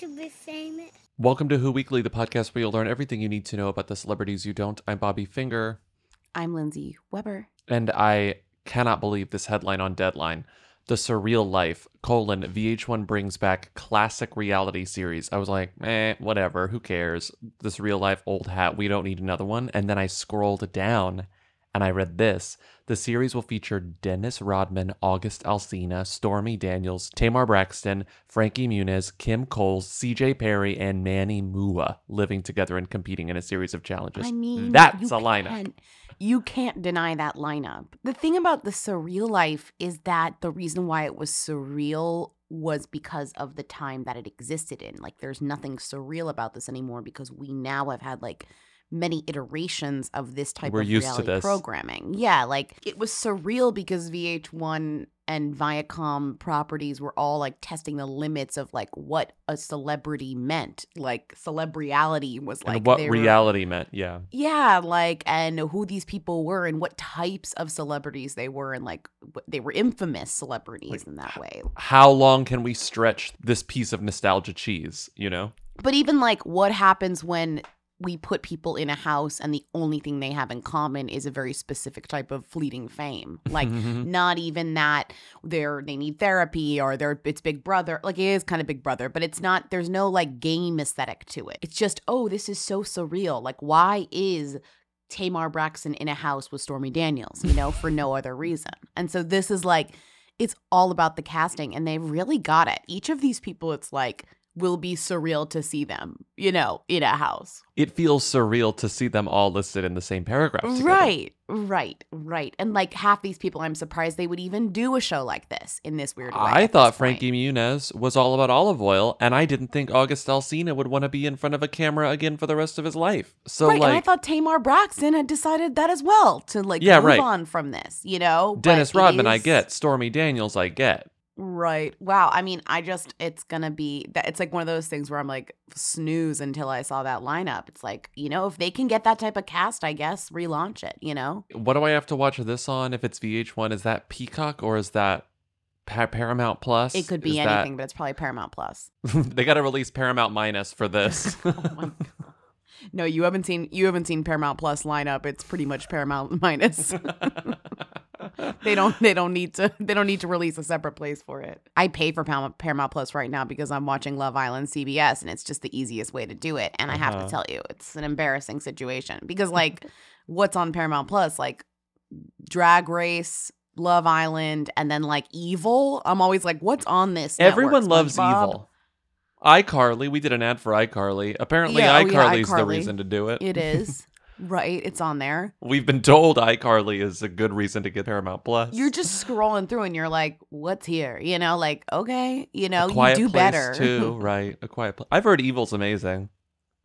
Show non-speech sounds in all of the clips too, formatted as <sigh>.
to be famous. Welcome to Who Weekly, the podcast where you'll learn everything you need to know about the celebrities you don't. I'm Bobby Finger, I'm Lindsey Weber. and I cannot believe this headline on Deadline. The Surreal Life, colon, VH1 brings back classic reality series. I was like, eh, whatever, who cares? This real life old hat, we don't need another one. And then I scrolled down and I read this. The series will feature Dennis Rodman, August Alsina, Stormy Daniels, Tamar Braxton, Frankie Muniz, Kim Coles, CJ Perry, and Manny Mua living together and competing in a series of challenges. I mean, that's a lineup. You can't deny that lineup. The thing about the surreal life is that the reason why it was surreal was because of the time that it existed in. Like, there's nothing surreal about this anymore because we now have had like many iterations of this type We're of used to reality this. programming. Yeah, like it was surreal because VH1 and Viacom properties were all like testing the limits of like what a celebrity meant. Like celebriality was like and what were- reality meant, yeah. yeah, like and who these people were and what types of celebrities they were and like they were infamous celebrities Like, in that way. How long can we stretch this piece of nostalgia cheese, you know? But even like what happens when we put people in a house and the only thing they have in common is a very specific type of fleeting fame. <laughs> Like not even that they're they need therapy or they're it's Big Brother. Like it is kind of Big Brother, but it's not there's no like game aesthetic to it. It's just, oh, this is so surreal. Like why is Tamar Braxton in a house with Stormy Daniels, you know, for no <laughs> other reason. And so this is like it's all about the casting and they really got it. Each of these people it's like will be surreal to see them, you know, in a house. it feels surreal to see them all listed in the same paragraph. together. Right, right, right. And like half these people, I'm surprised they would even do a show like this in this weird way. I thought. Frankie Muniz was all about olive oil, and I didn't think August Alsina would want to be in front of a camera again for the rest of his life. So, right, and I thought Tamar Braxton had decided that as well to like Yeah, move right. on from this, you know. Dennis Rodman, I get. Stormy Daniels, I get. Right. Wow. I mean, I just it's gonna be that it's like one of those things where I'm like snooze until I saw that lineup. It's like you know if they can get that type of cast, I guess relaunch it. You know. What do I have to watch this on? If it's VH1, is that Peacock or is that Paramount Plus? It could be Is that- anything, but it's probably Paramount Plus. <laughs> they got to release Paramount Minus for this. <laughs> oh. No, you haven't seen you haven't seen Paramount Plus lineup. It's pretty much Paramount <laughs> minus. <laughs> they don't they don't need to they don't need to release a separate place for it. I pay for Paramount, Plus right now because I'm watching Love Island CBS and it's just the easiest way to do it. And I have Uh-huh. to tell you, it's an embarrassing situation because like what's on Paramount Plus like Drag Race, Love Island, and then like Evil. I'm always like, what's on this? Everyone network, loves SpongeBob? evil. iCarly, we did an ad for iCarly. Apparently, Yeah, oh yeah, iCarly's the reason to do it. It is. <laughs> right. It's on there. We've been told iCarly is a good reason to get Paramount Plus. You're just scrolling through and you're like, what's here? You know, like, okay, you know, A you Quiet do Place better. too, <laughs> right? A quiet place. I've heard Evil's amazing.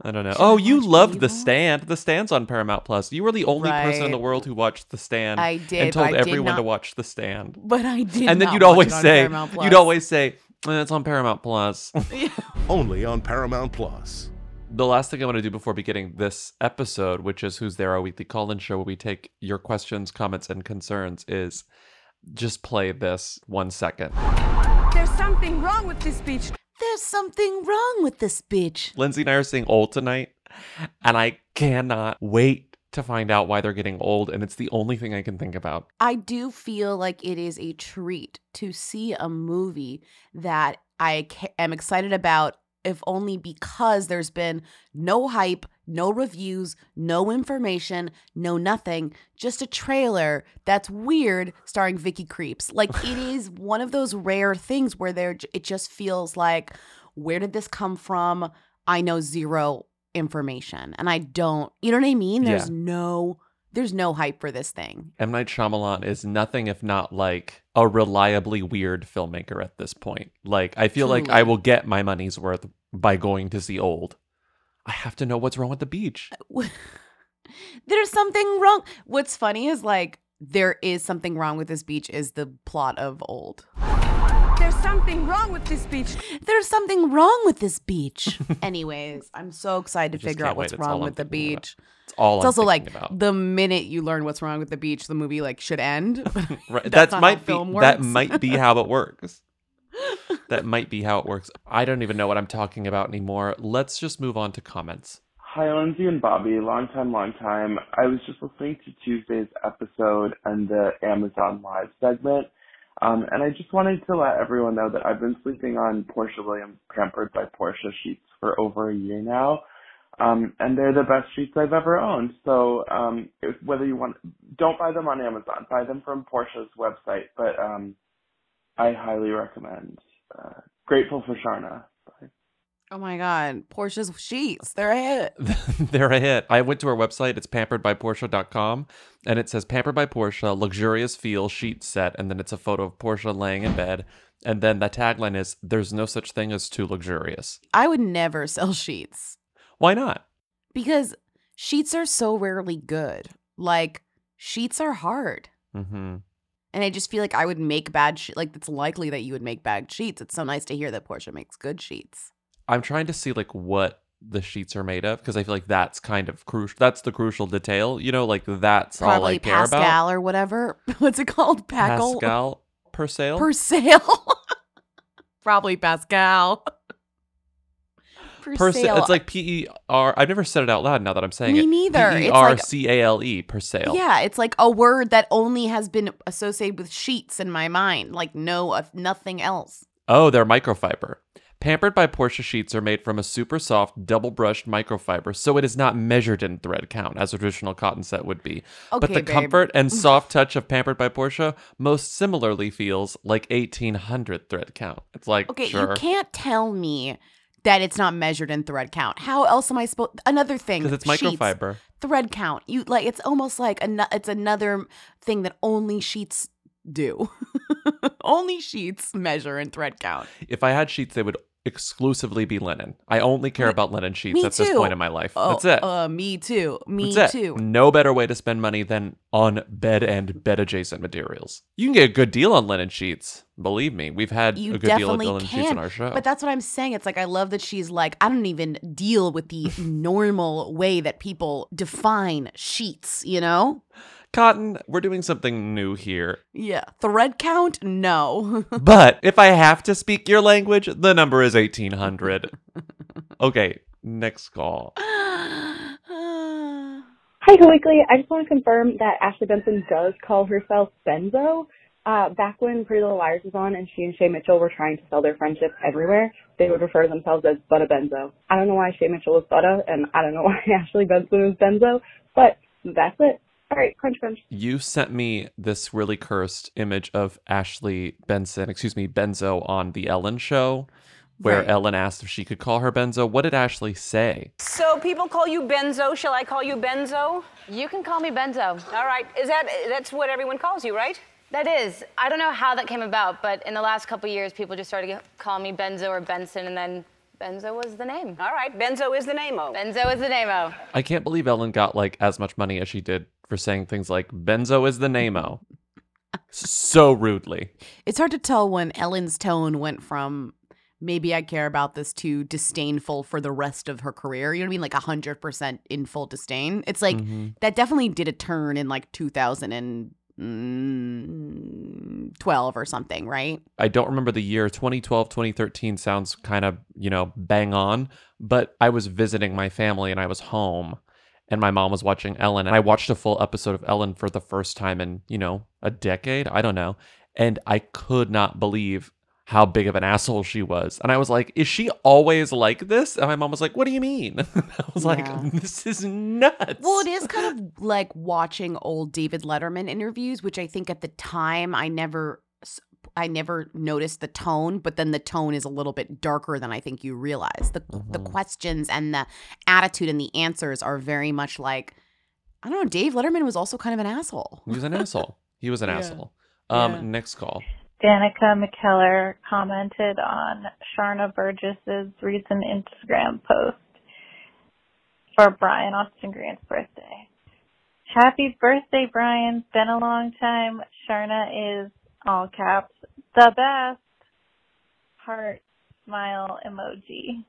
I don't know. Should oh, you watch loved The Stand. The Stand's on Paramount Plus. You were the only person in the world who watched The Stand I did, and told but I did everyone to watch The Stand. But I did and then not you'd watch always it on say, Paramount you'd Plus. always say, "Eh, it's on Paramount Plus. <laughs> Only on Paramount Plus. The last thing I want to do before beginning this episode, which is Who's There, Our Weekly Call In Show, where we take your questions, comments, and concerns, is just play this one second. There's something wrong with this beach. There's something wrong with this bitch. Lindsey and I are seeing old tonight, and I cannot wait to find out why they're getting old, and it's the only thing I can think about. I do feel like it is a treat to see a movie that I am excited about if only because there's been no hype, no reviews, no information, no nothing, just a trailer that's weird starring Vicky Krieps. Like <laughs> it is one of those rare things where there it just feels like where did this come from? I know zero information and I don't, you know what I mean? There's Yeah. no there's no hype for this thing. M. Night Shyamalan is nothing if not like a reliably weird filmmaker at this point. Like, I feel like I will get my money's worth by going to see Old. I have to know what's wrong with the beach. Uh, <laughs> there's something wrong. What's funny is like there is something wrong with this beach is the plot of old. There's something wrong with this beach. There's something wrong with this beach. <laughs> Anyways, I'm so excited to figure out what's wait. It's wrong I'm with the beach. about. Beach. It's all It's I'm also like about. the minute you learn what's wrong with the beach, the movie like should end. <laughs> Right. That's That not how might be film that might be how it works. <laughs> that might be how it works. I don't even know what I'm talking about anymore. Let's just move on to comments. Hi, Lindsey and Bobby. Long time, long time. I was just listening to Tuesday's episode and the Amazon Live segment, um, and I just wanted to let everyone know that I've been sleeping on Porsha Williams Pampered by Porsha sheets for over a year now, um, and they're the best sheets I've ever owned. So um, if, whether you want, don't buy them on Amazon. Buy them from Porsha's website, but um, I highly recommend. Uh, grateful for Sharna. Bye. oh my god, Porsha's sheets, they're a hit. <laughs> They're a hit. I went to her website. It's pamperedbyporsha.com and it says pampered by Porsha, luxurious feel sheet set. And then it's a photo of Porsha laying in bed. And then the tagline is there's no such thing as too luxurious. I would never sell sheets Why not? because sheets are so rarely good. Like sheets are hard. hmm And I just feel like I would make bad sheets. Like it's likely that you would make bad sheets. It's so nice to hear that Porsha makes good sheets. I'm trying to see like what the sheets are made of because I feel like that's kind of crucial. That's the crucial detail. You know, like that's all I Probably care Pascal about. Pascal or whatever. <laughs> What's it called? Packle? Pascal per sale. Per sale. <laughs> Probably Pascal. <laughs> per, per sale. It's like P E R. I've never said it out loud. Now that I'm saying it. Me it. neither. P E R C A L E per sale. Yeah, it's like a word that only has been associated with sheets in my mind. Like no, uh, nothing else. Oh, they're microfiber. Pampered by Porsha sheets are made from a super soft, double brushed microfiber, so it is not measured in thread count as a traditional cotton set would be. but Okay, the babe. comfort and <laughs> soft touch of Pampered by Portia most similarly feels like 1800 thread count. It's like, Okay, sure. you can't tell me that it's not measured in thread count. How else am I supposed? Another thing, Because it's sheets, microfiber. thread count. You like it's almost like an, it's another thing that only sheets do. <laughs> only sheets measure in thread count. If I had sheets, they would exclusively be linen. I only care about linen sheets me at this too. point in my life. Oh, That's it. Uh, me too. Me That's it. too. No better way to spend money than on bed and bed adjacent materials. You can get a good deal on linen sheets. Believe me, we've had You a good deal of linen sheets on our show. But that's what I'm saying. It's like I love that she's like, I don't even deal with the <laughs> normal way that people define sheets, you know? Cotton, we're doing something new here. Yeah. Thread count? No. <laughs> But if I have to speak your language, the number is 1800. <laughs> okay, next call. Hi, <sighs> Weekly. I just want to confirm that Ashley Benson does call herself Benzo. Uh, back when Pretty Little Liars was on and she and Shay Mitchell were trying to sell their friendship everywhere, they would refer to themselves as Butta Benzo. I don't know why Shay Mitchell was Butta, and I don't know <laughs> why Ashley Benson was Benzo, but that's it. All right, crunch crunch. You sent me this really cursed image of Ashley Benson, excuse me, Benzo on the Ellen show, where Right. Ellen asked if she could call her Benzo. What did Ashley say? So people call you Benzo. Shall I call you Benzo? You can call me Benzo. All right. Is that that's what everyone calls you, right? That is. I don't know how that came about, but in the last couple years, people just started calling me Benzo or Benson, and then Benzo was the name. All right. Benzo is the name-o. Benzo is the name-o. I can't believe Ellen got like as much money as she did for saying things like Benzo is the name-o. so rudely. it's hard to tell when Ellen's tone went from maybe I care about this to disdainful for the rest of her career. You know what I mean? Like 100% in full disdain. It's like Mhm. that definitely did a turn in like 2012 or something, right? I don't remember the year 2012 2013 sounds kind of, you know, bang on, but I was visiting my family and I was home and my mom was watching Ellen and I watched a full episode of Ellen for the first time in, you know, a decade, I don't know, and I could not believe how big of an asshole she was. And I was like, is she always like this? And my mom was like, what do you mean? <laughs> I was like, this is nuts. Well, it is kind of like watching old David Letterman interviews, which I think at the time I never I never noticed the tone, but then the tone is a little bit darker than I think you realize. The the Mhm. questions and the attitude and the answers are very much like I don't know, Dave Letterman was also kind of an asshole. He was an asshole. He was an <laughs> Yeah. asshole. Um, Yeah. next call. Danica McKellar commented on Sharna Burgess's recent Instagram post for Brian Austin Grant's birthday. Happy birthday, Brian. Been a long time. Sharna is, all caps, the best. Heart smile emoji.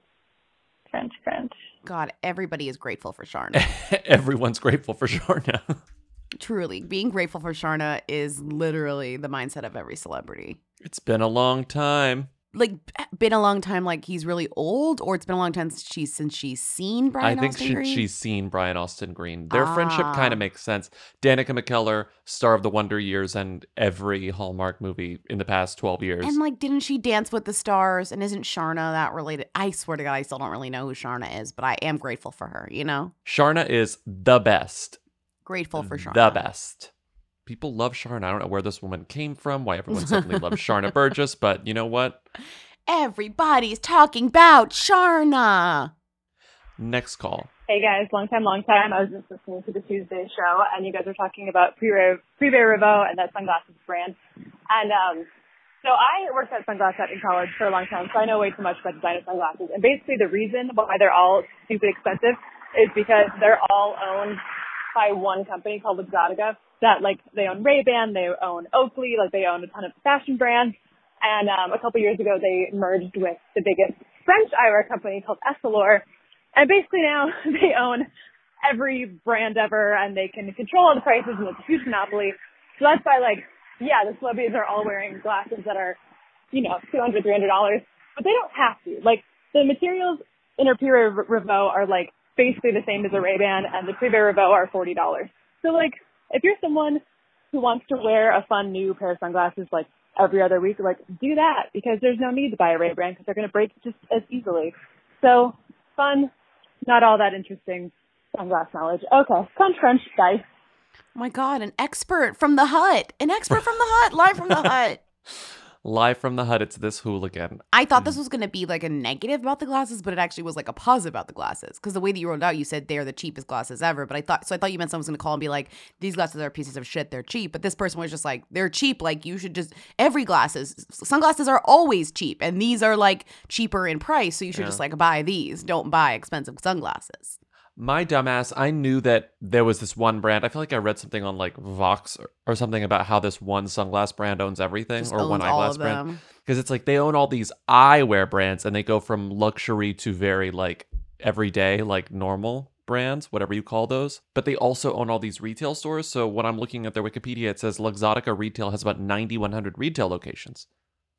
Crunch, crunch. God, everybody is grateful for Sharna. <laughs> Everyone's grateful for Sharna. <laughs> Truly, being grateful for Sharna is literally the mindset of every celebrity. it's been a long time. Like, been a long time, like he's really old, or it's been a long time since she's since she's seen Brian I think Austin she, Green? she's seen Brian Austin Green. Their friendship kind Ah. of makes sense. Danica McKellar, star of The Wonder Years and every Hallmark movie in the past 12 years. And like, didn't she dance with the stars? And isn't Sharna that related? I swear to God, I still don't really know who Sharna is, but I am grateful for her. You know, Sharna is the best. grateful for Sharna. The best. People love Sharna. I don't know where this woman came from, why everyone <laughs> suddenly loves Sharna Burgess, but you know what? Everybody's talking about Sharna. Next call. Hey guys, long time, long time. I was just listening to the Tuesday show, and you guys were talking about Privé Privé Revaux and that sunglasses brand. And um, so I worked at Sunglass Hut in college for a long time, so I know way too much about designer sunglasses. And basically, the reason why they're all stupid expensive is because they're all owned by one company called Luxottica. That like they own Ray Ban, they own Oakley, like they own a ton of fashion brands. And um, a couple years ago, they merged with the biggest French eyewear company called Essilor. And basically now <laughs> they own every brand ever and they can control all the prices and it's a huge monopoly. So that's why like, yeah, the celebrities are all wearing glasses that are, you know, $200, $300, but they don't have to. Like the materials in a Privé Revaux are like basically the same as a Ray-Ban and the Privé Revaux are $40. So like, if you're someone who wants to wear a fun new pair of sunglasses like every other week, like do that because there's no need to buy a Ray-Ban because they're going to break just as easily. So fun, not all that interesting sunglass knowledge. Okay, crunch crunch, guys. Oh my God, an expert from the hut. An expert from the hut, live from the <laughs> hut. Live from the hut, it's this hooligan. I thought this hmm. was going to be like a negative about the glasses, but it actually was like a positive about the glasses. Because the way that you rolled out, you said they're the cheapest glasses ever. But I thought, so I thought you meant someone was going to call and be like, these glasses are pieces of shit. They're cheap. But this person was just like, they're cheap. Like you should just, every glasses, sunglasses are always cheap. And these are like cheaper in price. So you should Yeah. just like buy these. Don't buy expensive sunglasses. My dumbass, I knew that there was this one brand. I feel like I read something on like Vox or, or something about how this one sunglass brand owns everything Just or one owns all eyeglass brand. Because it's like they own all these eyewear brands and they go from luxury to very like everyday, like normal brands, whatever you call those. But they also own all these retail stores. So when I'm looking at their Wikipedia, it says Luxottica Retail has about 9,100 retail locations.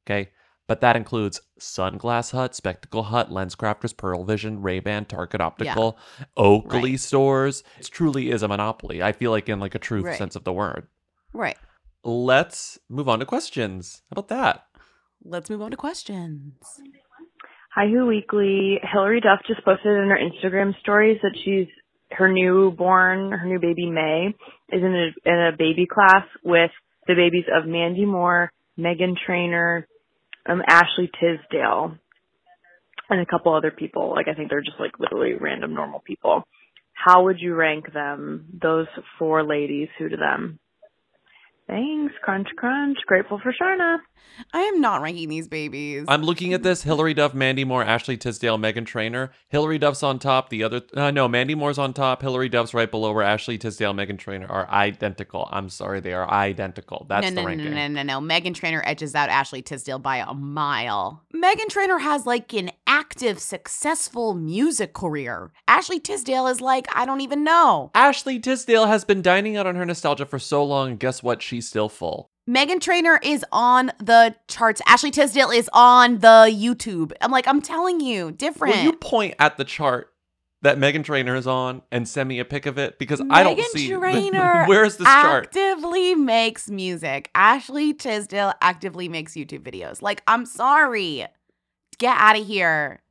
Okay. But that includes Sunglass Hut, Spectacle Hut, LensCrafters, Pearle Vision, Ray-Ban, Target Optical, Oakley stores. It truly is a monopoly. I feel like in like a true Right. sense of the word. Right. Let's move on to questions. How about that? Let's move on to questions. Hi Who Weekly. Hilary Duff just posted in her Instagram stories that she's her newborn, her new baby May, is in a in a baby class with the babies of Mandy Moore, Meghan Trainor, um, Ashley Tisdale, and a couple other people. Like I think they're just like literally random normal people. How would you rank them? Those four ladies, who to them? Thanks, crunch crunch. Grateful for Sharna. I am not ranking these babies. I'm looking at this: Hilary Duff, Mandy Moore, Ashley Tisdale, Meghan Trainor. Hilary Duff's on top. The other, uh, no, Mandy Moore's on top. Hilary Duff's right below where Ashley Tisdale, Meghan Trainor are identical. I'm sorry, they are identical. That's no, the no, no, ranking. no, no, no, no. Meghan Trainor edges out Ashley Tisdale by a mile. Meghan Trainor has like an active, successful music career. Ashley Tisdale is like, I don't even know. Ashley Tisdale has been dining out on her nostalgia for so long. and Guess what? She's still full. Meghan Trainor is on the charts. Ashley Tisdale is on the YouTube. I'm like, I'm telling you, different. Will you point at the chart? that Meghan Trainor is on and send me a pic of it because I don't Megan see Trainor <laughs> where's this chart. actively makes music. Ashley Tisdale actively makes YouTube videos. Like, I'm sorry. Get out of here.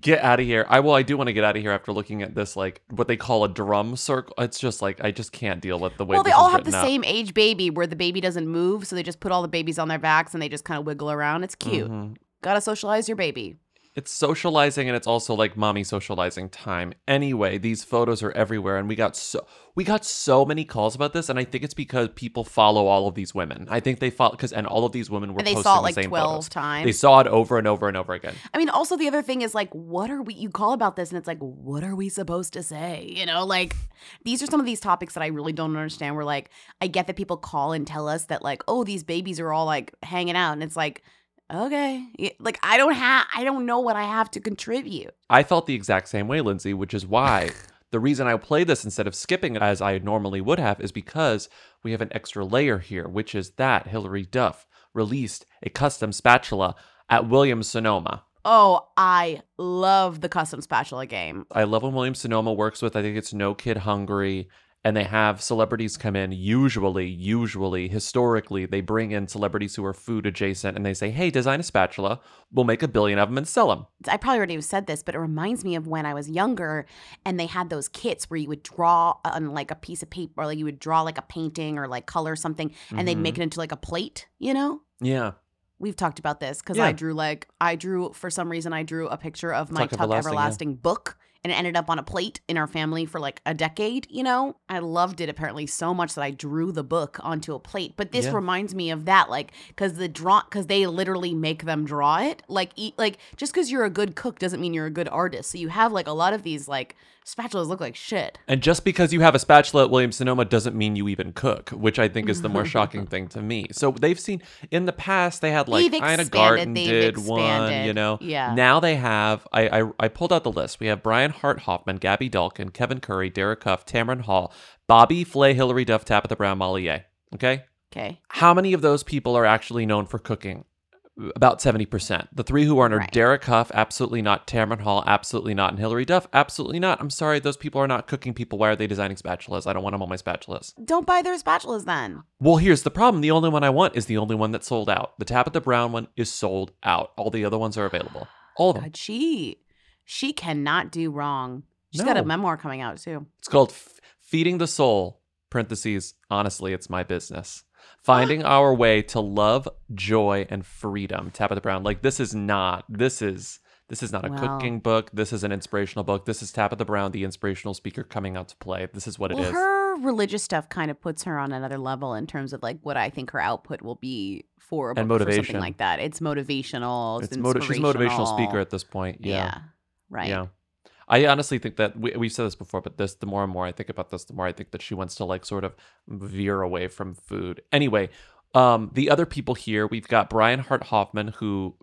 Get out of here. I well, I do want to get out of here after looking at this like what they call a drum circle. It's just like I just can't deal with the way. well, they all have the up. same age baby where the baby doesn't move, so they just put all the babies on their backs and they just kind of wiggle around. It's cute. Mhm. Gotta socialize your baby. It's socializing and it's also like mommy socializing time. Anyway, these photos are everywhere and we got so we got so many calls about this and I think it's because people follow all of these women. I think they follow cuz and all of these women were And they posting saw it, the like, same 12 photos. times. They saw it over and over and over again. I mean, also the other thing is like, what are we? You call about this, and it's like, what are we supposed to say? You know, like these are some of these topics that I really don't understand. Where like, I get that people call and tell us that like, oh, these babies are all like hanging out, and it's like, okay, like I don't have, I don't know what I have to contribute. I felt the exact same way, Lindsey, which is why <laughs> the reason I play this instead of skipping it as I normally would have is because we have an extra layer here, which is that Hilary Duff released a custom spatula at Williams Sonoma. Oh, I love the custom spatula game. I love when Williams Sonoma works with, I think it's No Kid Hungry, and they have celebrities come in. Usually, usually, historically, they bring in celebrities who are food adjacent and they say, hey, design a spatula. We'll make a billion of them and sell them. I probably already said this, but it reminds me of when I was younger and they had those kits where you would draw on like a piece of paper or like you would draw like a painting or like color something and they'd make Mhm. it into like a plate, you know? Yeah. We've talked about this because Yeah. I drew like I drew for some reason I drew a picture of my Tuck Tuck Everlasting, Everlasting, yeah. book and it ended up on a plate in our family for like a decade, you know? I loved it apparently so much that I drew the book onto a plate. But this Yeah. reminds me of that like cuz the draw cuz they literally make them draw it. Like eat like just cuz you're a good cook doesn't mean you're a good artist. So you have like a lot of these like spatulas look like shit. And just because you have a spatula at Williams Sonoma doesn't mean you even cook, which I think is the more <laughs> shocking thing to me. So they've seen in the past they had like Ina expanded, Garten did one, you know. yeah. Now they have I, I I pulled out the list. We have Brian Hart Hoffman, Gaby Dalkin, Kevin Curry, Derek Hough, Tamron Hall, Bobby Flay, Hilary Duff, Tabitha Brown, Molly Yeh. Okay. Okay. How many of those people are actually known for cooking? About 70%. The three who aren't are Right. Derek Hough, absolutely not. Tamron Hall, absolutely not. And Hilary Duff, absolutely not. I'm sorry, those people are not cooking people. Why are they designing spatulas? I don't want them on my spatulas. Don't buy their spatulas then. Well, here's the problem. The only one I want is the only one that's sold out. The Tabitha Brown one is sold out. All the other ones are available. All of them. God, she she cannot do wrong. She's got a memoir coming out too. It's called F- Feeding the Soul, parentheses, honestly, it's my business. Finding our way to love, joy, and freedom. Tabitha Brown. Like this is not, this is this is not a Wow. cooking book. This is an inspirational book. This is Tabitha Brown, the inspirational speaker coming out to play. This is what it well, is. her religious stuff kind of puts her on another level in terms of like what I think her output will be for a And book, for motivation. something like that. It's motivational. It's, It's she's a motivational speaker at this point. Yeah. Yeah, right. Yeah. I honestly think that we, we've said this before, but this, the more and more I think about this, the more I think that she wants to like sort of veer away from food. Anyway, um, the other people here, we've got Brian Hart Hoffman, who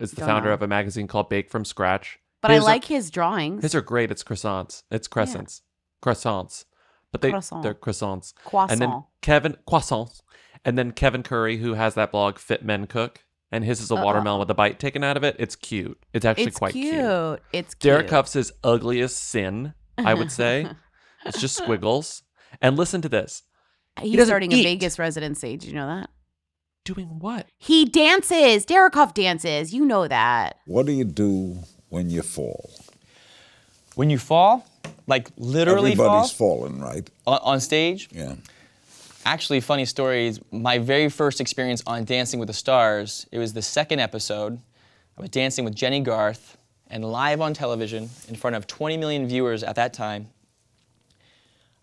is the Don't founder know. of a magazine called Bake from Scratch. But I His are- like his drawings. His are great. It's croissants. It's crescents. Croissants. But they Croissant. they're croissants. And then Kevin croissants. And then Kevin Curry, who has that blog Fit Men Cook, and his is a Uh-oh. watermelon with a bite taken out of it. It's cute. It's actually it's quite cute. cute. It's cute. Derek Hough's is ugliest sin, I would say. <laughs> it's just squiggles. And listen to this. He's doesn't starting eat. a Vegas residency. Did you know that? Doing what? He dances. Derek Hough dances. You know that. What do you do when you fall? When you fall, like literally Everybody's fall falling, right? on, on stage. Yeah. Actually, funny story is my very first experience on Dancing with the Stars. It was the second episode. I was dancing with Jennie Garth and live on television in front of 20 million viewers at that time.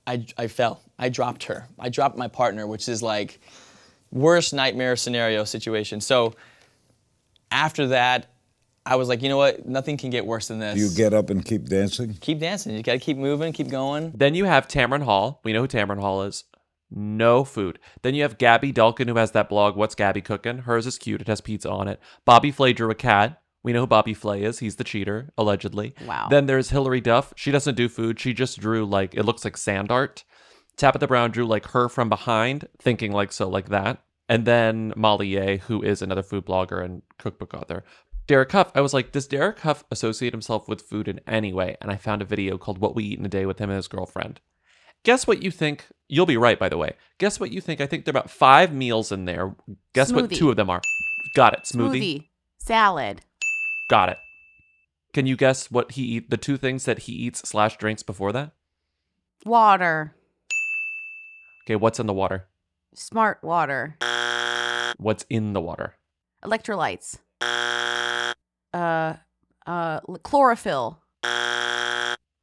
I, I fell. I dropped her. I dropped my partner, which is like worst nightmare scenario situation. So after that, I was like, you know what? Nothing can get worse than this. You get up and keep dancing? keep dancing. You got to keep moving, keep going. Then you have Tamron Hall. We know who Tamron Hall is. No food. Then you have Gaby Dalkin, who has that blog, What's Gaby Cooking? Hers is cute. It has pizza on it. Bobby Flay drew a cat. We know who Bobby Flay is. He's the cheater, allegedly. Wow. Then there's Hilary Duff. She doesn't do food. She just drew, like, it looks like sand art. Tabitha Brown drew, like, her from behind, thinking, like, so, like that. And then Molly Yeh, who is another food blogger and cookbook author. Derek Hough. I was like, does Derek Hough associate himself with food in any way? And I found a video called What We Eat in a Day with him and his girlfriend. Guess what you think? You'll be right, by the way. Guess what you think? I think there are about five meals in there. Guess what Smoothie. two of them are? Got it. Smoothie. Smoothie, salad, Got it. Can you guess what he eat? The two things that he eats slash drinks before that? water, Okay, what's in the water? smart water, What's in the water? electrolytes, uh, uh, chlorophyll,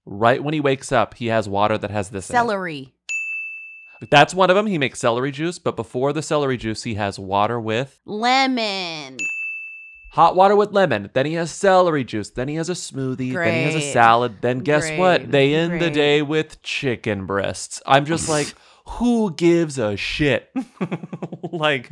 Right when he wakes up, he has water that has this in it. celery. That's one of them. He makes celery juice, but before the celery juice, he has water with Lemon. hot water with lemon. Then he has celery juice. Then he has a smoothie. Then he has a salad. Then guess what? They end the day with chicken breasts. I'm just like, <laughs> who gives a shit? <laughs> like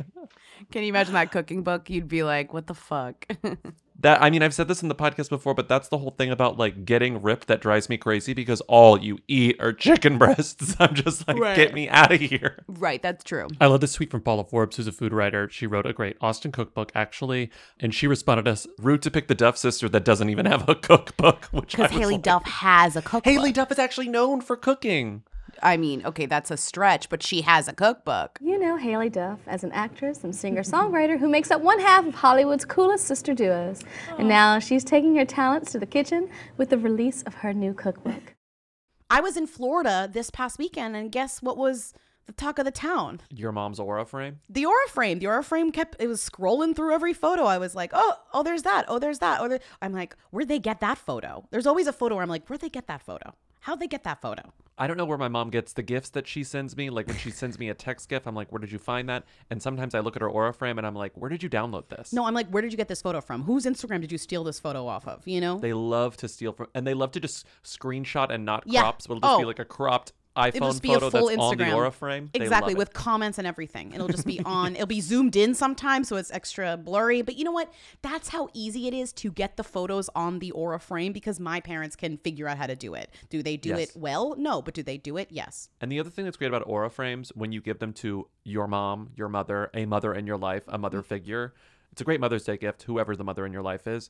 Can you imagine that cooking book? You'd be like, what the fuck? <laughs> that. I mean, I've said this in the podcast before, but that's the whole thing about like getting ripped that drives me crazy because all you eat are chicken <laughs> breasts. <laughs> I'm just like, Right. get me out of here. right, that's true. I love this tweet from Paula Forbes, who's a food writer. She wrote a great Austin cookbook, actually, and she responded us rude to pick the Duff sister that doesn't even have a cookbook. Which Because was Haley like, Duff has a cookbook. Haylie Duff is actually known for cooking. I mean, okay, that's a stretch, but she has a cookbook. You know Haylie Duff as an actress and singer-songwriter who makes up one half of Hollywood's coolest sister duos. And now she's taking her talents to the kitchen with the release of her new cookbook. I was in Florida this past weekend, and guess what was the talk of the town? Your mom's aura frame. The aura frame. The aura frame kept it was scrolling through every photo. I was like, oh, oh, there's that. Oh, there's that. Oh, there. I'm like, where'd they get that photo? There's always a photo where I'm like, where'd they get that photo? How'd they get that photo? I don't know where my mom gets the gifts that she sends me. Like when she sends me a text gift, I'm like, where did you find that? And sometimes I look at her aura frame and I'm like, where did you download this? No, I'm like, where did you get this photo from? Whose Instagram did you steal this photo off of? You know? They love to steal from, and they love to just screenshot and not Yeah. crop. So it'll just be Oh. like a cropped It'll iPhone just be a photo full that's on the Instagram. aura frame. Exactly, it. with comments and everything. It'll just be <laughs> on. It'll be zoomed in sometimes, so it's extra blurry. But you know what? That's how easy it is to get the photos on the Aura frame because my parents can figure out how to do it. Do they do Yes. it well? No, but do they do it? Yes. And the other thing that's great about aura frames, when you give them to your mom, your mother, a mother in your life, a mother mm-hmm. figure, it's a great Mother's Day gift, whoever the mother in your life is.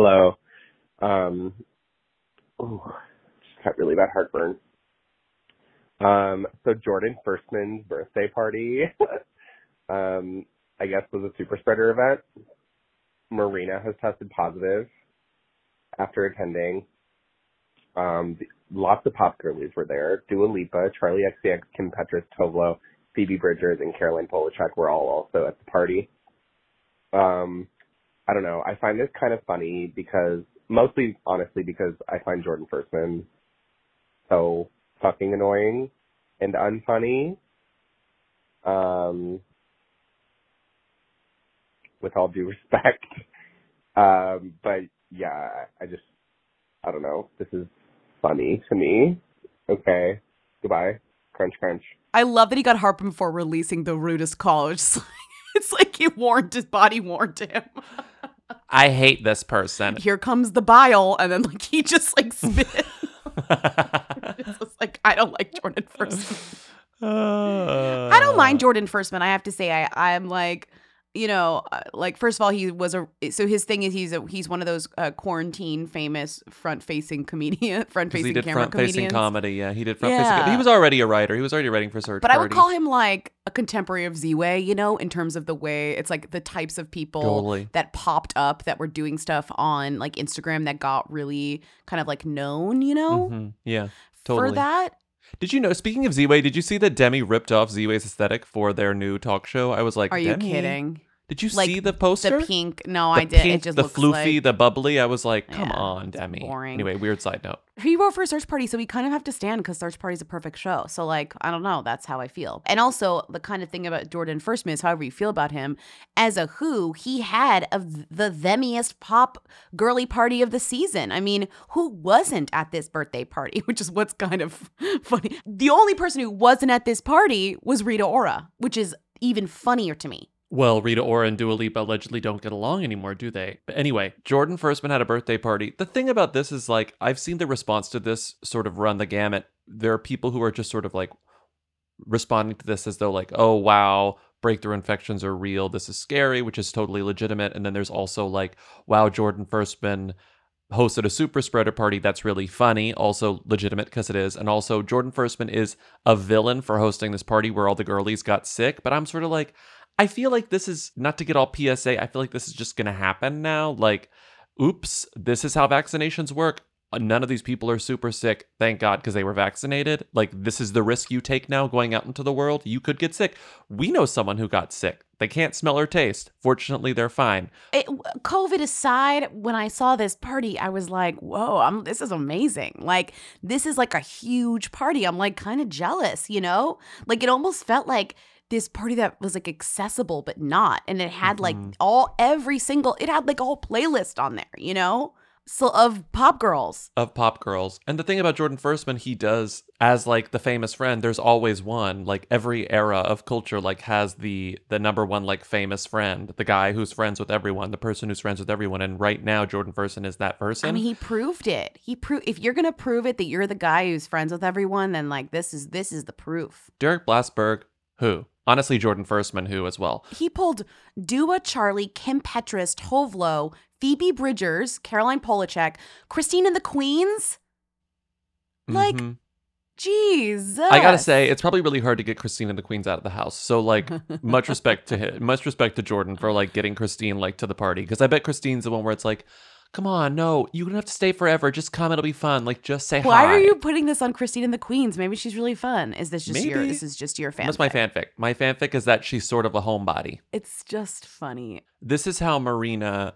Hello. Um, ooh, just got really bad heartburn. Um, so Jordan Firstman's birthday party, <laughs> um, I guess was a super spreader event. Marina has tested positive after attending. Um, lots of pop girlies were there. Dua Lipa, Charli XCX, Kim Petras, Tove Lo, Phoebe Bridgers, and Caroline Polachek were all also at the party. Um, I don't know. I find this kind of funny because mostly, honestly, because I find Jordan Firstman so fucking annoying and unfunny. Um, with all due <laughs> respect. Um, but yeah, I just, I don't know. This is funny to me. Okay. Goodbye. Crunch, crunch. I love that he got heartburn for releasing the rudest call. It's like, it's like he warned his body warned him. <laughs> I hate this person. Here comes the bile, and then like he just like spit. <laughs> it's just like I don't like Jordan Firstman. Uh. I don't mind Jordan Firstman. I have to say, I I'm like, you know, uh, like first of all, he was a so his thing is he's a he's one of those uh, quarantine famous front facing comedian, <laughs> front facing camera front facing comedy. Yeah, he did front Yeah. facing. He was already a writer. He was already writing for Search But I would call him like a contemporary of Z-Way, you know, in terms of the way it's like the types of people Totally. that popped up that were doing stuff on like Instagram that got really kind of like known, you know, Mhm. Yeah, totally. for that. Did you know? Speaking of Z-Way, did you see that Demi ripped off Z-Way's aesthetic for their new talk show? I was like, Are you Demi, kidding? Did you Like, see the poster? The pink. No, The I did. pink, it just the looks floofy, like the bubbly. I was like, come Yeah, on, Demi. boring. Anyway, weird side note. he wrote for a Search Party, so we kind of have to stand because Search Party is a perfect show. So, like, I don't know. That's how I feel. And also, the kind of thing about Jordan Firstman is however you feel about him, as a Who, he had a, the themiest pop girly party of the season. I mean, who wasn't at this birthday party? <laughs> Which is what's kind of <laughs> funny. The only person who wasn't at this party was Rita Ora, which is even funnier to me. Well, Rita Ora and Dua Lipa allegedly don't get along anymore, do they? But anyway, Jordan Firstman had a birthday party. The thing about this is like I've seen the response to this sort of run the gamut. There are people who are just sort of like responding to this as though like, "Oh, wow, breakthrough infections are real. This is scary," which is totally legitimate. And then there's also like, "Wow, Jordan Firstman hosted a super spreader party that's really funny also legitimate because it is and also jordan firstman is a villain for hosting this party where all the girlies got sick but i'm sort of like i feel like this is not to get all psa i feel like this is just gonna happen now like oops this is how vaccinations work. None of these people are super sick thank god because they were vaccinated. Like this is the risk you take now going out into the world. You could get sick. We know someone who got sick. They can't smell or taste. Fortunately they're fine. It, COVID aside, when I saw this party, I was like, "Whoa, I'm, this is amazing! Like, this is like a huge party." I'm like kind of jealous, you know? Like, it almost felt like this party that was like accessible but not, and it had like mm-hmm. all every single. It had like a whole playlist on there, you know? So of pop girls. of pop girls. And the thing about Jordan Firstman, he does as like the famous friend. There's always one. Like every era of culture, like has the the number one like famous friend, the guy who's friends with everyone, the person who's friends with everyone. And right now, Jordan Firstman is that person. I mean, he proved it. He proved if you're gonna prove it that you're the guy who's friends with everyone, then like this is this is the proof. Derek Blasberg, who honestly Jordan Firstman, who as well. He pulled Dua Charlie, Kim Petras, Tove Lo, Phoebe Bridgers, Caroline Polachek, Christine and the Queens. Like, Mhm. Jesus. I gotta say, it's probably really hard to get Christine and the Queens out of the house. So like, <laughs> much respect to him, much respect to Jordan for like getting Christine like to the party because I bet Christine's the one where it's like, come on, no, you don't have to stay forever. Just come, it'll be fun. Like, just say Why hi. Why are you putting this on Christine and the Queens? Maybe she's really fun. Is this just your this is just your fan? That's my fanfic. My fanfic is that she's sort of a homebody. It's just funny. This is how Marina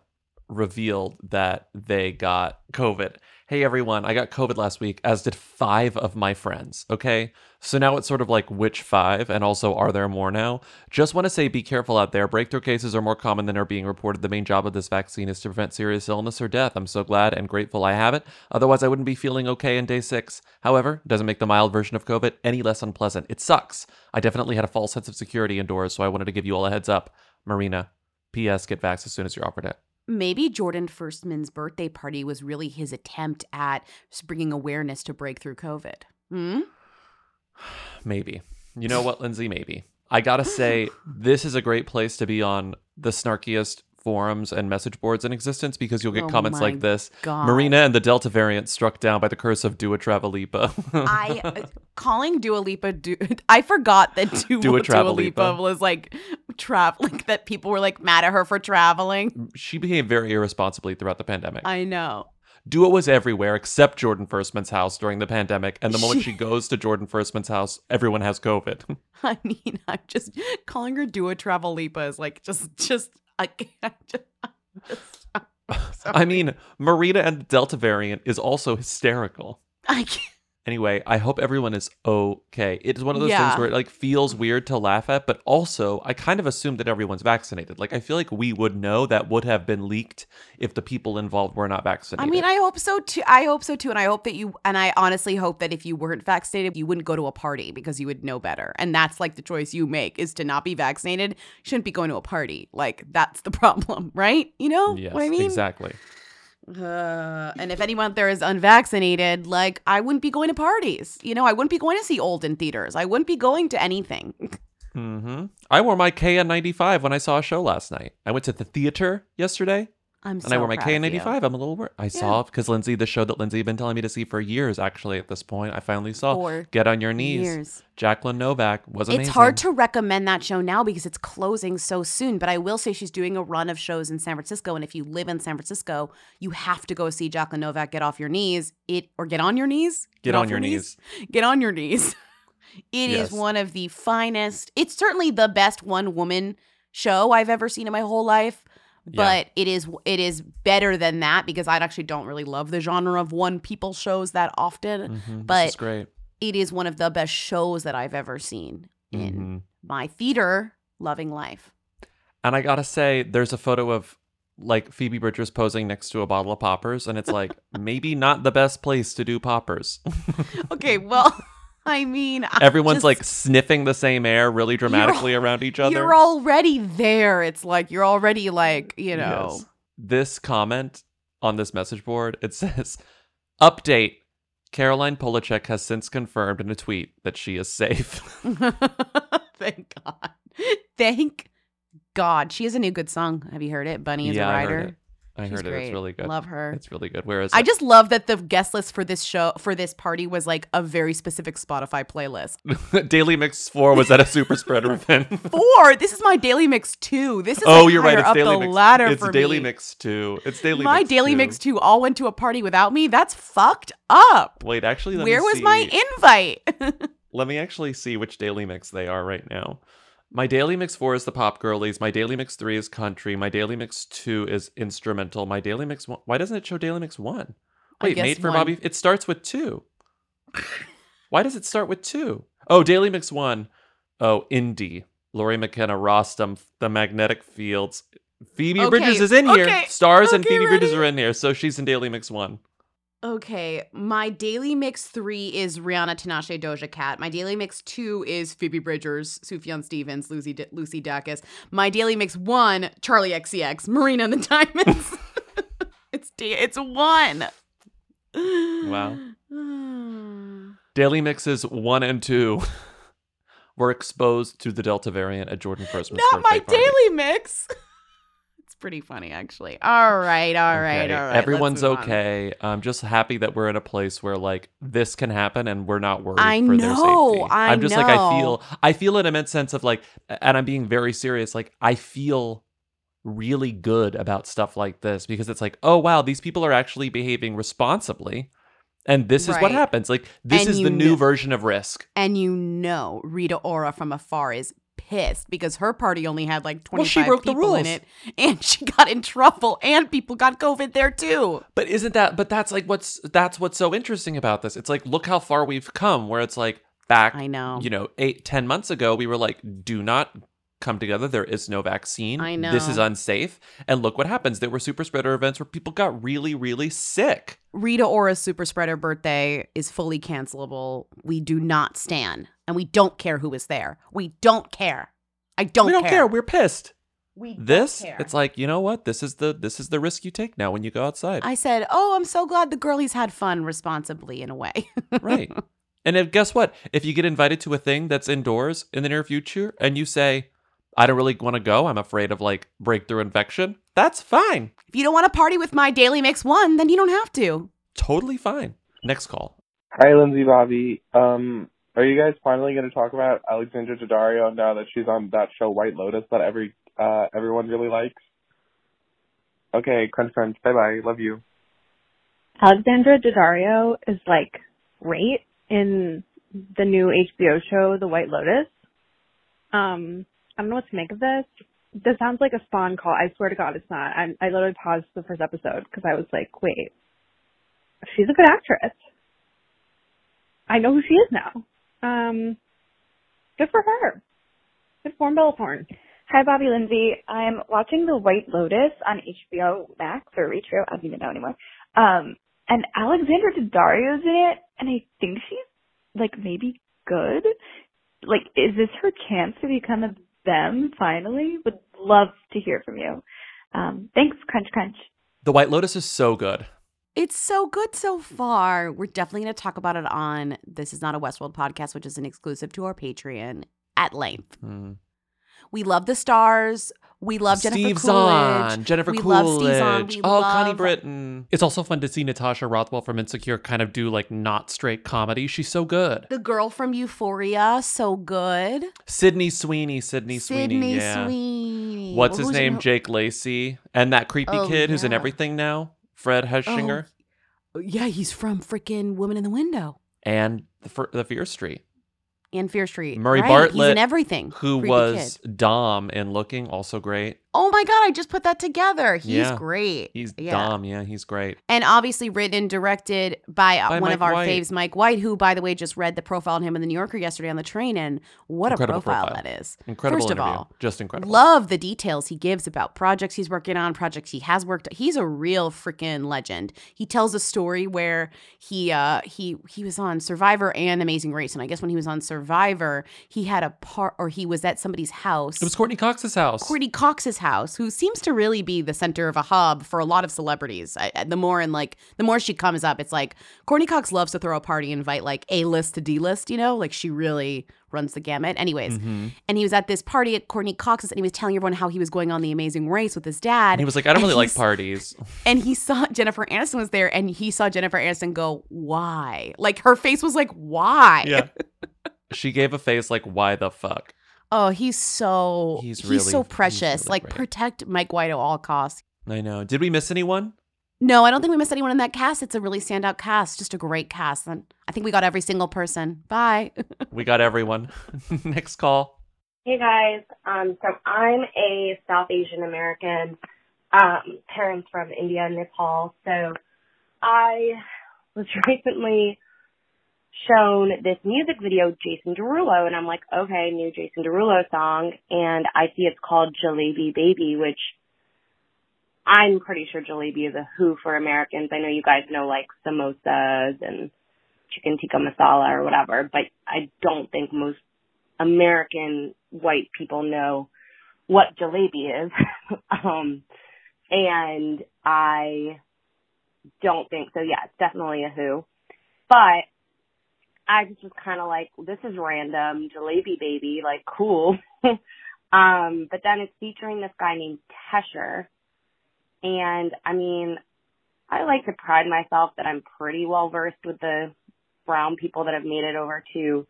revealed that they got COVID. Hey everyone, I got COVID last week, as did five of my friends. Okay. So now it's sort of like which five, and also are there more now? Just want to say be careful out there. Breakthrough cases are more common than are being reported. The main job of this vaccine is to prevent serious illness or death. I'm so glad and grateful I have it. Otherwise, I wouldn't be feeling okay in day six. However, doesn't make the mild version of COVID any less unpleasant. It sucks. I definitely had a false sense of security indoors, so I wanted to give you all a heads up. Marina, P.S. Get vaxxed as soon as you're offered it. Maybe Jordan Firstman's birthday party was really his attempt at bringing awareness to breakthrough COVID. Hmm? <sighs> Maybe. You know what, Lindsey? Maybe. I gotta say, this is a great place to be on the snarkiest forums and message boards in existence because you'll get Oh comments like this. God. Marina and the Delta variant struck down by the curse of Dua Travalipa. <laughs> I uh, calling Dua Lipa. Du- <laughs> I forgot that Dua, Dua Dua, Lipa was like traveling. That people were like mad at her for traveling. she behaved very irresponsibly throughout the pandemic. I know. Dua was everywhere except Jordan Firstman's house during the pandemic, and the moment she goes to Jordan Firstman's house, everyone has COVID. <laughs> <laughs> I mean, I'm just calling her Dua Travel Lipa is like just just. I, <laughs> I just, I mean, Marina and the Delta variant is also hysterical. I can't. Anyway, I hope everyone is okay. It's one of those Yeah. things where it like feels weird to laugh at, but also I kind of assume that everyone's vaccinated. Like I feel like we would know that would have been leaked if the people involved were not vaccinated. I mean, I hope so too. I hope so too, and I hope that you and I honestly hope that if you weren't vaccinated, you wouldn't go to a party because you would know better. And that's like the choice you make is to not be vaccinated. You shouldn't be going to a party. Like that's the <laughs> problem, right? You know yes, what I mean? exactly. Uh, and if anyone there is unvaccinated, like I wouldn't be going to parties. You know, I wouldn't be going to see old in theaters. I wouldn't be going to anything. hmm I wore my KN95 when I saw a show last night. I went to the theater yesterday. I'm and I so wear my proud of you. K95. I'm a little worried. I saw because Lindsey, the show that Lindsey had been telling me to see for years, actually at this point, I finally saw For Get on Your Knees. years. Jacqueline Novak was amazing. It's hard to recommend that show now because it's closing so soon. But I will say she's doing a run of shows in San Francisco, and if you live in San Francisco, you have to go see Jacqueline Novak. Get off your knees, it or get on your knees. Get off on your knees. Get on your knees. <laughs> It is Yes. one of the finest. It's certainly the best one woman show I've ever seen in my whole life. Yeah. But it is it is better than that because I actually don't really love the genre of one people shows that often. Mhm, this But is great. it is one of the best shows that I've ever seen in Mhm. my theater loving life. And I gotta say, there's a photo of like Phoebe Bridgers posing next to a bottle of poppers, and it's like <laughs> maybe not the best place to do poppers. <laughs> Okay, well, <laughs> <laughs> I mean, I Everyone's just- like sniffing the same air really dramatically around each other. You're already there. It's like you're already like, you know. Yes. This comment on this message board it <laughs> says, "Update: Caroline Polachek has since confirmed in a tweet that she is safe." <laughs> Thank God. Thank God. She has a new good song. Have you heard it? Bunny is yeah, a I heard writer. it. I She's heard it. great. It's really good. Love her. It's really good. Where is I just love that the guest list for this show for this party was like a very specific Spotify playlist. <laughs> Daily Mix Four was at a super spreader <laughs> event. Four. This is my daily mix two. This is oh, like you're right. It's up Daily the Mix. ladder it's for Daily me. Mix Two. It's Daily. my Mix daily 2. mix two all went to a party without me. That's fucked up. Wait, actually, let Where was see. my invite? <laughs> Let me actually see which daily mix they are right now. My daily mix four is the pop girlies. My daily mix three is country. My daily mix two is instrumental. My daily mix one. Why doesn't it show daily mix one? Wait, guess made for one. Bobby. It starts with two. Why does it start with two? Oh, daily mix one. Oh, indie. Lori McKenna, Rostam, The Magnetic Fields. Phoebe Okay, Bridgers is in here. okay, Stars and okay, Phoebe Bridgers are in here, so she's in daily mix one. Okay, my daily mix three is Rihanna, Tinashe, Doja Cat. My daily mix two is Phoebe Bridgers, Sufjan Stevens, Lucy D- Lucy Dacus. My daily mix one, Charli XCX, Marina and the Diamonds. <laughs> it's da- it's one. Wow. <sighs> Daily mixes one and two were exposed to the Delta variant at Jordan Firstman's Not my party. daily mix. <laughs> pretty funny, actually. All right, all right, Okay, all right. Everyone's let's on. okay. I'm just happy that we're in a place where like this can happen and we're not worried I for their know, safety. I am just like I feel I feel an immense sense of like and I'm being very serious. Like I feel really good about stuff like this because it's like, oh wow, these people are actually behaving responsibly. And this is what happens. Like this And is the new know- version of risk. And you know, Rita Ora from afar is pissed because her party only had like 25 Well, she broke the people in it and <laughs> she got in trouble and people got COVID there too. But isn't that but that's like what's that's what's so interesting about this. It's like look how far we've come where it's like back I know. you know, eight, ten months ago we were like, do not come together. There is no vaccine. I know. This is unsafe. And look what happens. There were super spreader events where people got really, really sick. Rita Ora's super spreader birthday is fully cancelable. We do not stand and we don't care who is there. We don't care. I don't we don't care. We're pissed. We don't this care. it's like, you know what? This is the this is the risk you take now when you go outside. I said, "Oh, I'm so glad the girlies had fun responsibly in a way." <laughs> right. And if, guess what? If you get invited to a thing that's indoors in the near future and you say, I don't really want to go, I'm afraid of like breakthrough infection, that's fine. if you don't want to party with my daily mix one, then you don't have to. Totally fine. Next call. Hi, Lindsey Bobby. Um, are you guys finally going to talk about Alexandra Daddario now that she's on that show White Lotus that every uh everyone really likes? Okay, crunch crunch. Bye bye. Love you. Alexandra Daddario is like great in the new HBO show, The White Lotus. Um, I don't know what to make of this. This sounds like a spawn call. I swear to God, it's not. I, I literally paused the first episode because I was like, wait, she's a good actress. I know who she is now. Um, good for her. Good for Bella. Hi, Bobby Lindsey. I'm watching The White Lotus on HBO Max or HBO. I don't even know anymore. Um, and Alexandra Daddario's in it, and I think she's like maybe good. Like, is this her chance to become a them finally? Would love to hear from you. Um, thanks, Crunch Crunch. The White Lotus is so good. It's so good so far. We're definitely going to talk about it on This Is Not a Westworld podcast, which is an exclusive to our Patreon at length. Mm. We love the stars. We love Jennifer Steve Coolidge. Zahn, Jennifer we Coolidge. love Steve Zahn. We oh, Connie love- It's also fun to see Natasha Rothwell from Insecure kind of do like not straight comedy. She's so good. The girl from Euphoria, so good. Sydney Sweeney, Sydney Sweeney, Sydney yeah. Sweeney. What's Well, his name? in- Jake Lacy, and that creepy Oh, kid who's in everything now, Fred Hechinger, oh, Yeah, he's from freaking Woman in the Window and the, Fir- the Fear Street. and Fear Street. Murray right? Bartlett, He's in everything. who Creepy was kid. Dom in Looking, also great. Oh my god, I just put that together. He's Yeah. great. He's yeah. Dom, yeah, he's great. And obviously written and directed by, uh, By one Mike of our White. faves, Mike White, who, by the way, just read the profile on him in the New Yorker yesterday on the train. And what Incredible a profile, profile. that is. Incredible First of all, Just incredible. Love the details he gives about projects he's working on, projects he has worked. He's a real freaking legend. He tells a story where he uh he he was on Survivor and Amazing Race, and I guess when he was on Survivor, he had a part or he was at somebody's house. It was Courteney Cox's house. Courteney Cox's house, who seems to really be the center of a hub for a lot of celebrities. I, the more and like the more she comes up, it's like Courteney Cox loves to throw a party, and invite like A list to D list. You know, like she really runs the gamut. Anyways, Mhm. and he was at this party at Courteney Cox's, and he was telling everyone how he was going on the Amazing Race with his dad. And he was like, I don't really like parties. <laughs> And he saw Jennifer Aniston was there, and he saw Jennifer Aniston go, "Why?" Like her face was like, "Why?" Yeah. <laughs> she gave a face like, why the fuck? Oh, he's so He's he's, really- so he's precious. really like great. protect Mike White at all costs. I know. Did we miss anyone? No, I don't think we missed anyone in that cast. It's a really standout cast, just a great cast. And I think we got every single person. Bye. <laughs> We got everyone. <laughs> Next call. Hey guys, um, so I'm a South Asian American, um, parents from India and Nepal. So I was <laughs> recently shown this music video, Jason Derulo, and I'm like, okay, new Jason Derulo song, and I see it's called Jalebi Baby, which I'm pretty sure jalebi is a who for Americans. I know you guys know like samosas and chicken tikka masala or whatever, but I don't think most American white people know what jalebi is. <laughs> um, and I don't think so. Yeah, it's definitely a who. But I just was kind of like, this is random, jalebi baby, like cool. <laughs> um, but then it's featuring this guy named Tesher. And I mean, I like to pride myself that I'm pretty well versed with the brown people that have made it over to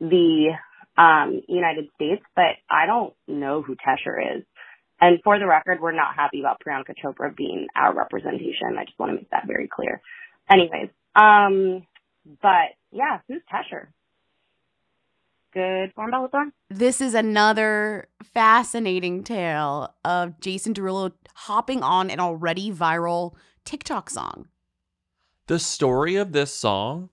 the um, United States, but I don't know who Tesher is. And for the record, we're not happy about Priyanka Chopra being our representation. I just want to make that very clear. Anyways, um, but yeah, who's Tesher? Good form, Bellator? this is another fascinating tale of Jason Derulo hopping on an already viral TikTok song. The story of this song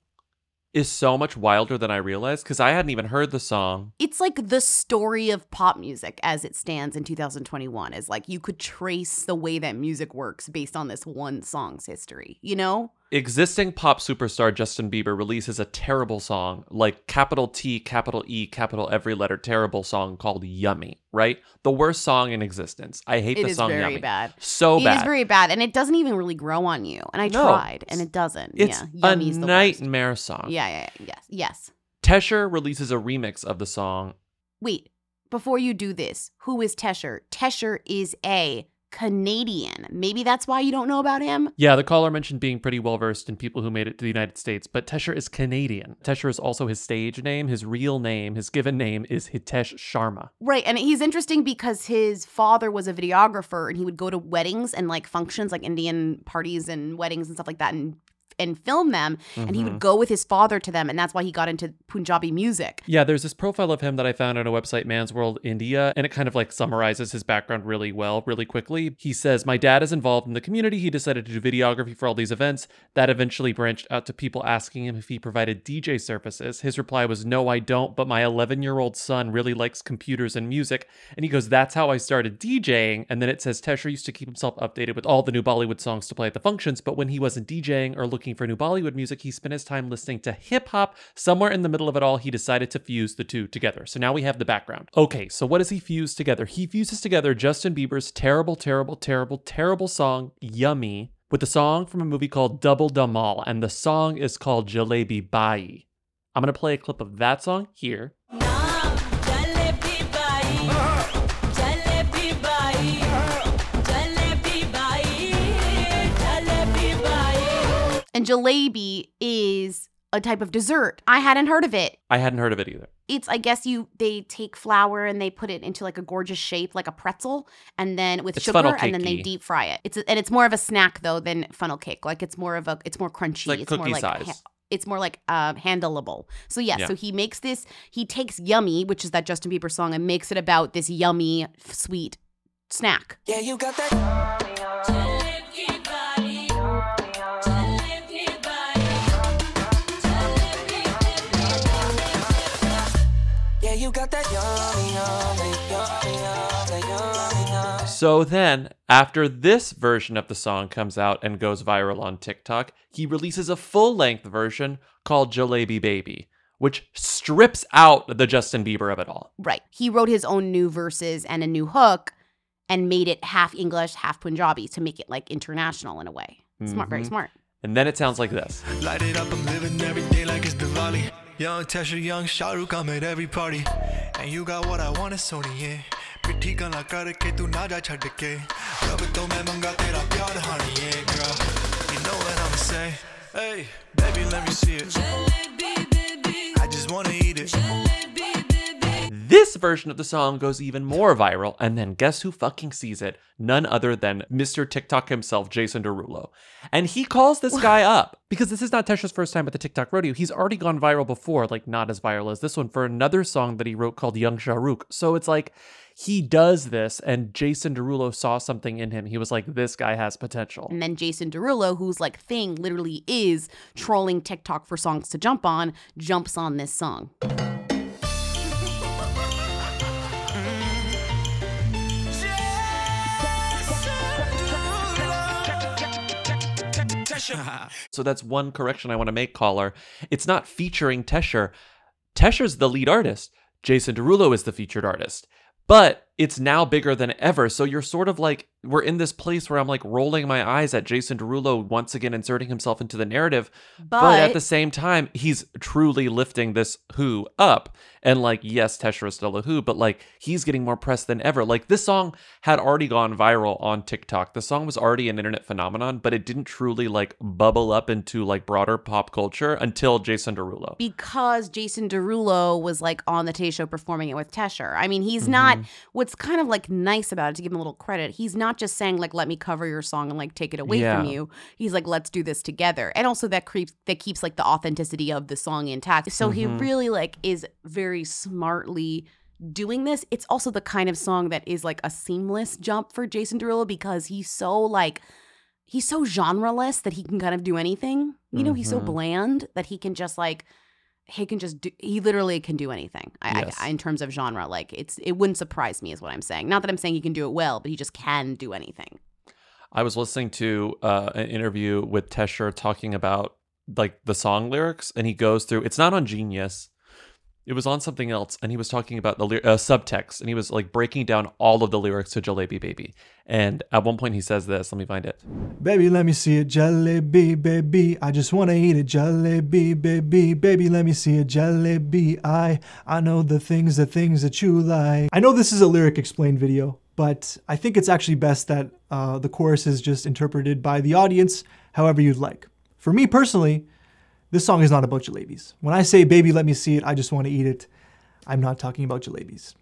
is so much wilder than I realized because I hadn't even heard the song. It's like the story of pop music as it stands in 2021 is like you could trace the way that music works based on this one song's history, you know? Existing pop superstar Justin Bieber releases a terrible song, like capital T, capital E, capital every letter, terrible song called Yummy, right? The worst song in existence. I hate It the is song very Yummy. bad. So It bad. is very bad and it doesn't even really grow on you. And I No. tried and it doesn't. It's yeah. a Yummy's the worst. nightmare song. Yeah, yeah, yeah, yes. Yes. Tesher releases a remix of the song. Wait, before you do this, who is Tesher? Tesher is a Canadian. Maybe that's why you don't know about him. Yeah, the caller mentioned being pretty well versed in people who made it to the United States, but Tesher is Canadian. Tesher is also his stage name. His real name, his given name, is Hitesh Sharma. Right, and he's interesting because his father was a videographer and he would go to weddings and like functions like Indian parties and weddings and stuff like that and and film them and he would mm-hmm. go with his father to them and that's why he got into Punjabi music. Yeah, there's this profile of him that I found on a website, Man's World India, and it kind of like summarizes his background really well, really quickly. He says, My dad is involved in the community. He decided to do videography for all these events. That eventually branched out to people asking him if he provided DJ services. His reply was, No, I don't, but my 11 year old son really likes computers and music. And he goes, That's how I started DJing. And then it says, Tesher used to keep himself updated with all the new Bollywood songs to play at the functions, but when he wasn't DJing or looking for new Bollywood music, he spent his time listening to hip hop. Somewhere in the middle of it all, he decided to fuse the two together. So now we have the background. Okay, so what does he fuse together? He fuses together Justin Bieber's terrible, terrible, terrible, terrible song, Yummy, with the song from a movie called Double Dhamaal, and the song is called Jalebi Bai. I'm gonna play a clip of that song here. Jalebi is a type of dessert. I hadn't heard of it. I hadn't heard of it either. It's I guess you they take flour and they put it into like a gorgeous shape like a pretzel and then with It's sugar and then they cakey. deep fry it. It's a, and it's more of a snack though than funnel cake. Like it's more of a it's more crunchy. like more cookie like size. it's more like um, handleable. So yeah, Yeah. so he makes this. He takes "Yummy," which is that Justin Bieber song, and makes it about this yummy, f- sweet snack. Yeah, you got that. So then, after this version of the song comes out and goes viral on TikTok, he releases a full length version called Jalebi Baby, which strips out the Justin Bieber of it all. Right. He wrote his own new verses and a new hook, and made it half English, half Punjabi to make it like international in a way. Smart, very Mhm. smart. And then it sounds like this. Light it up, I'm living every day like it's Diwali. Young Tesher, young Shahrukh, I'm at every party. And you got what I want, it's Sony, yeah. ਕਰਕੇ ਤੂੰ ਨਾ ਜਾ ਛੱਡ ਕੇ ਰੱਬ ਤੋਂ ਮੈਂ ਮੰਗਾ ਤੇਰਾ ਪਿਆਰ you know what um this version of the song goes even more viral and then guess who fucking sees it? None other than mr tiktok himself jason derulo. And he calls this guy <laughs> up. Because this is not Tesher's first time at the TikTok rodeo. He's already gone viral before, like not as viral as this one, for another song that he wrote called Young Shahrukh. So it's like he does this, and Jason Derulo saw something in him. He was like, this guy has potential. And then Jason Derulo, whose like thing literally is trolling TikTok for songs to jump on, jumps on this song. <laughs> So that's one correction I want to make, caller. It's not featuring Tesher. Tesher's the lead artist. Jason Derulo is the featured artist. But it's now bigger than ever. So you're sort of like, we're in this place where I'm like rolling my eyes at Jason Derulo once again inserting himself into the narrative. But, at the same time, he's truly lifting this Who up. And like, yes, Tesher is still a Who, but like, he's getting more press than ever. Like, this song had already gone viral on TikTok. The song was already an internet phenomenon, but it didn't truly like bubble up into like broader pop culture until Jason Derulo. because Jason Derulo was like on the Tay Show performing it with Tesher. I mean, he's mm-hmm. not. What's kind of like nice about it to give him a little credit. He's not just saying like, "Let me cover your song and like take it away from you." He's like, "Let's do this together," and also that creeps that keeps like the authenticity of the song intact. So he Mhm. really like is very smartly doing this. It's also the kind of song that is like a seamless jump for Jason Derulo because he's so like he's so genreless that he can kind of do anything. You know, he's so Mhm. bland that he can just like he can just do he literally can do anything I, Yes. I, in terms of genre like it's it wouldn't surprise me is what i'm saying not that i'm saying he can do it well but he just can do anything I was listening to uh, an interview with Tesher talking about like the song lyrics, and he goes through. It's not on Genius. It was on something else, and he was talking about the uh, subtext, and he was like breaking down all of the lyrics to "Jalebi Baby." And at one point, he says this. Let me find it. Baby, let me see it, jalebi, baby. I just wanna eat it, jalebi, baby. Baby, let me see it, jalebi. I I know the things, the things that you like. I know this is a lyric explained video, but I think it's actually best that uh, the chorus is just interpreted by the audience however you'd like. For me personally, this song is not about jalebis. When I say baby, let me see it, I just want to eat it. I'm not talking about jalebis,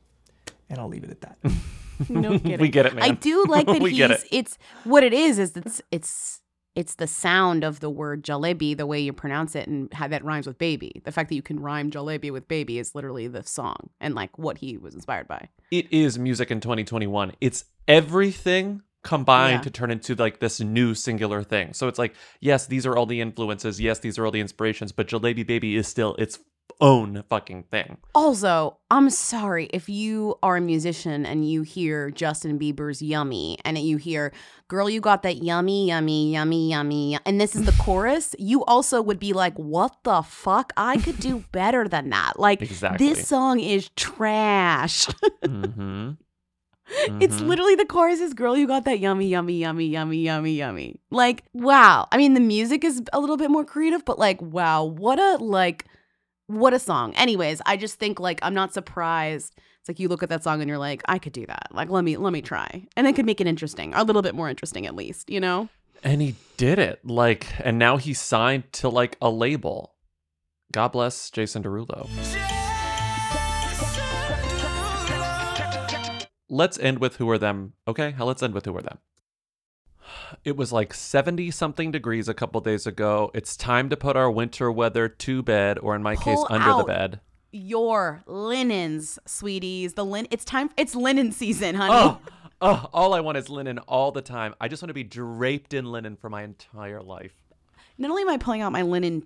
and I'll leave it at that. <laughs> no kidding <laughs> We get it, man. i do like that We he's get it. it's what it is is it's it's it's the sound of the word jalebi the way you pronounce it and how that rhymes with baby the fact that you can rhyme jalebi with baby is literally the song and like what he was inspired by It is music in 2021. It's everything combined Yeah. to turn into like this new singular thing. So it's like, yes, these are all the influences. Yes, these are all the inspirations, but Jalebi Baby is still its own fucking thing. Also, I'm sorry if you are a musician and you hear Justin Bieber's Yummy and you hear, Girl, you got that yummy, yummy, yummy, yummy, and this is the chorus, <laughs> you also would be like, What the fuck? I could do <laughs> better than that. Like, Exactly. this song is trash. <laughs> Mm-hmm. It's mm-hmm. literally the chorus is girl, you got that yummy, yummy, yummy, yummy, yummy, yummy. Like, wow. I mean, the music is a little bit more creative, but like, wow, what a like what a song. Anyways, I just think like I'm not surprised. It's like you look at that song and you're like, I could do that. Like, let me let me try. And it could make it interesting. A little bit more interesting at least, you know? And he did it. Like, and now he's signed to like a label. God bless Jason Derulo. Let's end with who are them. Okay, let's end with who are them. It was like 70 something degrees a couple days ago. It's time to put our winter weather to bed, or in my case, Pull under the bed. Your linens, sweeties. The lin. It's time. It's linen season, honey. Oh, oh, all I want is linen all the time. I just want to be draped in linen for my entire life. Not only am I pulling out my linen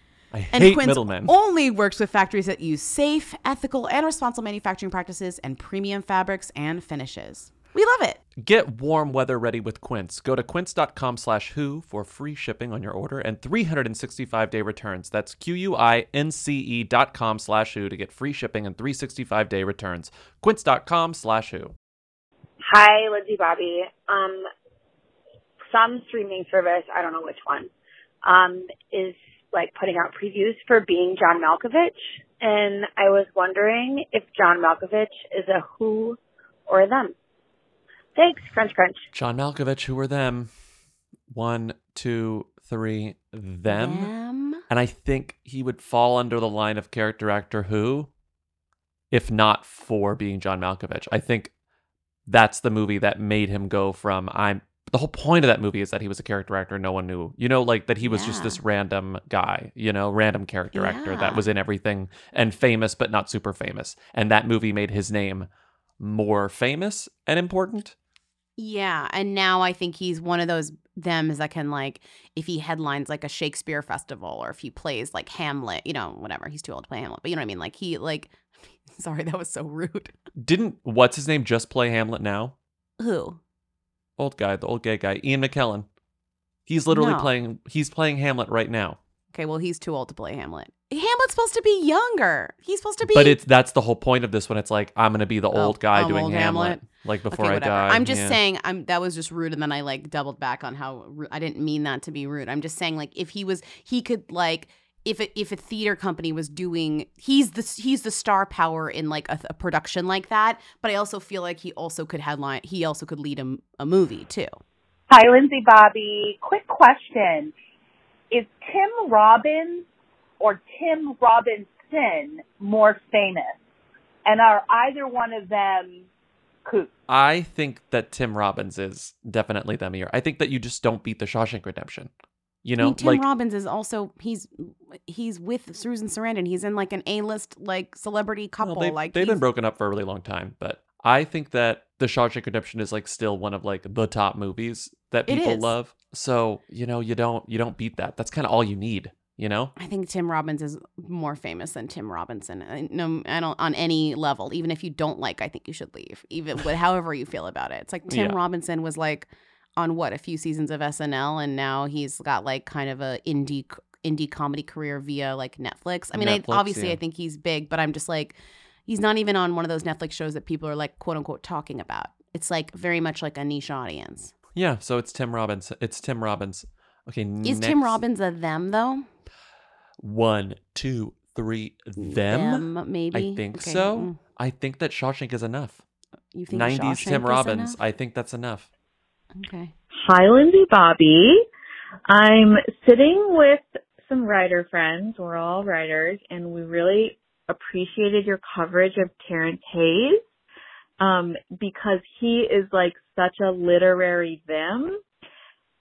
I And hate Quince middlemen. only works with factories that use safe, ethical, and responsible manufacturing practices and premium fabrics and finishes. We love it. Get warm weather ready with Quince. Go to quince.com slash who for free shipping on your order and 365 day returns. That's Q-U-I-N-C-E dot com slash who to get free shipping and 365 day returns. Quince.com slash who. Hi, Lindsey Bobby. Um, some streaming service, I don't know which one, um, is like putting out previews for being John Malkovich. And I was wondering if John Malkovich is a who or a them. Thanks, crunch crunch. John Malkovich, who are them? One, two, three, them. And I think he would fall under the line of character actor who, if not for being John Malkovich. I think that's the movie that made him go from I'm the whole point of that movie is that he was a character actor no one knew. You know, like that he was just this random guy, you know, random character actor that was in everything and famous but not super famous. And that movie made his name more famous and important. Yeah, and now I think he's one of those them thems that can like if he headlines like a Shakespeare festival or if he plays like Hamlet, you know, whatever. He's too old to play Hamlet, but you know what I mean? Like he like <laughs> sorry, that was so rude. Didn't what's his name just play Hamlet now? Who? Old guy, the old gay guy, Ian McKellen. He's literally No. playing he's playing Hamlet right now. Okay, well he's too old to play Hamlet. Hamlet's supposed to be younger. He's supposed to be But it's that's the whole point of this when it's like I'm gonna be the Oh, old guy I'm doing old Hamlet, Hamlet. like before I whatever. die. I'm just yeah. saying I'm that was just rude and then I like doubled back on how ru- I didn't mean that to be rude. I'm just saying like if he was he could like if a, if a theater company was doing he's the he's the star power in like a, a production like that, but I also feel like he also could headline he also could lead a, a movie too. Hi, Lindsey Bobby. Quick question. Is Tim Robbins or Tim Robinson more famous? And are either one of them cool? I think that Tim Robbins is definitely them here. I think that you just don't beat the Shawshank Redemption. You know, I mean, Tim like Robbins is also he's he's with Susan Sarandon. He's in like an A list like celebrity couple. well, they've, like they've been broken up for a really long time, but I think that the Shawshank Redemption is like still one of like the top movies that people love. So you know, you don't you don't beat that. That's kind of all you need. You know, I think Tim Robbins is more famous than Tim Robinson. I, no, I don't on any level. Even if you don't like, I think you should leave. Even with however you feel about it. It's like Tim Yeah. Robinson was like on what a few seasons of SNL, and now he's got like kind of a indie indie comedy career via like Netflix. I mean, Netflix, I, obviously, yeah. I think he's big, but I'm just like, he's not even on one of those Netflix shows that people are like quote unquote talking about. It's like very much like a niche audience. yeah. So it's Tim Robbins. It's Tim Robbins. Okay, Is Tim Robbins a them though? One, two, three. Them, Them, maybe? I think Okay, so. mm. I think that Shawshank is enough. You think 90s Shawshank Tim Robbins. I think that's enough. Okay. Hi, Lindsey Bobby. I'm sitting with some writer friends. We're all writers, and we really appreciated your coverage of Terrence Hayes um, because he is like such a literary them,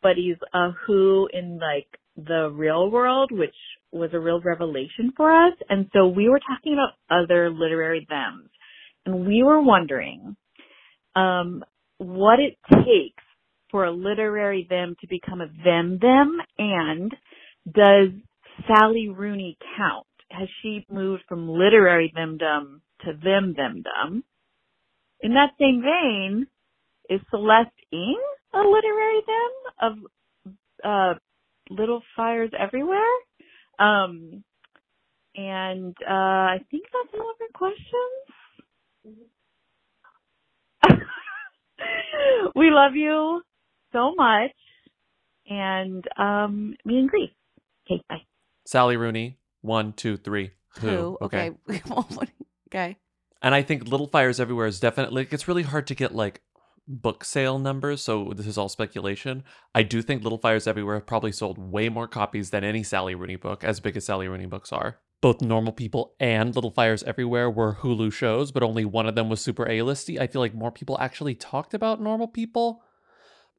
but he's a who in like the real world, which was a real revelation for us. And so we were talking about other literary thems. and we were wondering um, what it takes for a literary them to become a them them, and does Sally Rooney count? Has she moved from literary themdom to them themdom? In that same vein, is Celeste Ng a literary them of uh, Little Fires Everywhere? Um, and uh, I think that's all of our questions. <laughs> we love you so much, and um, me and Greece. Okay, bye. Sally Rooney, one, two, three. Who? Okay. <laughs> okay. And I think Little Fires Everywhere is definitely like, it's really hard to get like book sale numbers, so this is all speculation. I do think Little Fires Everywhere probably sold way more copies than any Sally Rooney book, as big as Sally Rooney books are. Both Normal People and Little Fires Everywhere were Hulu shows, but only one of them was super A-listy. I feel like more people actually talked about Normal People.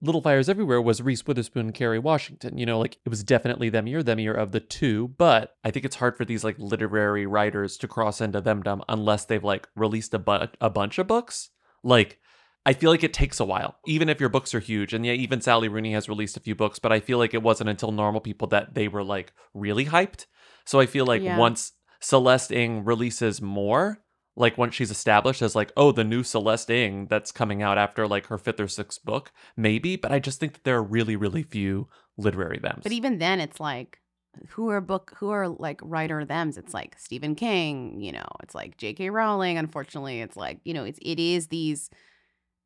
Little Fires Everywhere was Reese Witherspoon and Kerry Washington. You know, like it was definitely them year, them year of the two, but I think it's hard for these like literary writers to cross into themdom unless they've like released a, bu- a bunch of books. Like, I feel like it takes a while, even if your books are huge. And yeah, even Sally Rooney has released a few books, but I feel like it wasn't until normal people that they were like really hyped. So I feel like Yeah. once Celeste Ng releases more, like once she's established as like, oh, the new Celeste Ng that's coming out after like her fifth or sixth book, maybe. But I just think that there are really, really few literary thems. But even then, it's like, who are book, who are like writer thems? It's like Stephen King, you know, it's like J.K. Rowling. Unfortunately, it's like, you know, it's, it is these,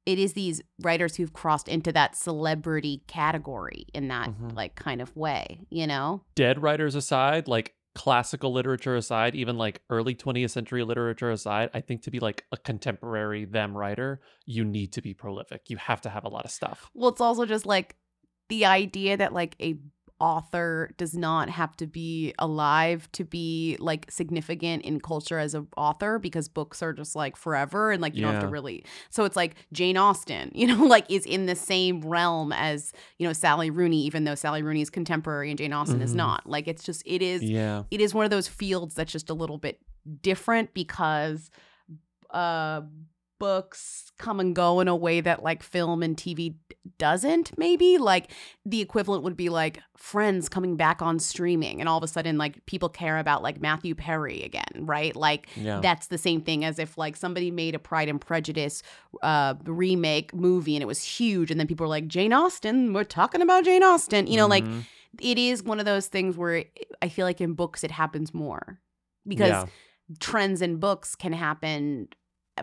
it is these writers who've crossed into that celebrity category in that Mhm. like kind of way, you know? dead writers aside, like classical literature aside, even like early 20th century literature aside, I think to be like a contemporary them writer, you need to be prolific. You have to have a lot of stuff. Well, it's also just like the idea that like a author does not have to be alive to be like significant in culture as an author because books are just like forever and like you don't have to really so it's like Jane Austen <laughs> you know like is in the same realm as you know Sally Rooney even though Sally Rooney is contemporary and Jane Austen is Mhm. not like it's just it is Yeah. it is one of those fields that's just a little bit different because uh books come and go in a way that like film and TV doesn't maybe like the equivalent would be like friends coming back on streaming and all of a sudden like people care about like Matthew Perry again right like Yeah. that's the same thing as if like somebody made a Pride and Prejudice uh remake movie and it was huge and then people were like Jane Austen we're talking about Jane Austen you know like Mhm. it is one of those things where I feel like in books it happens more because Yeah. trends in books can happen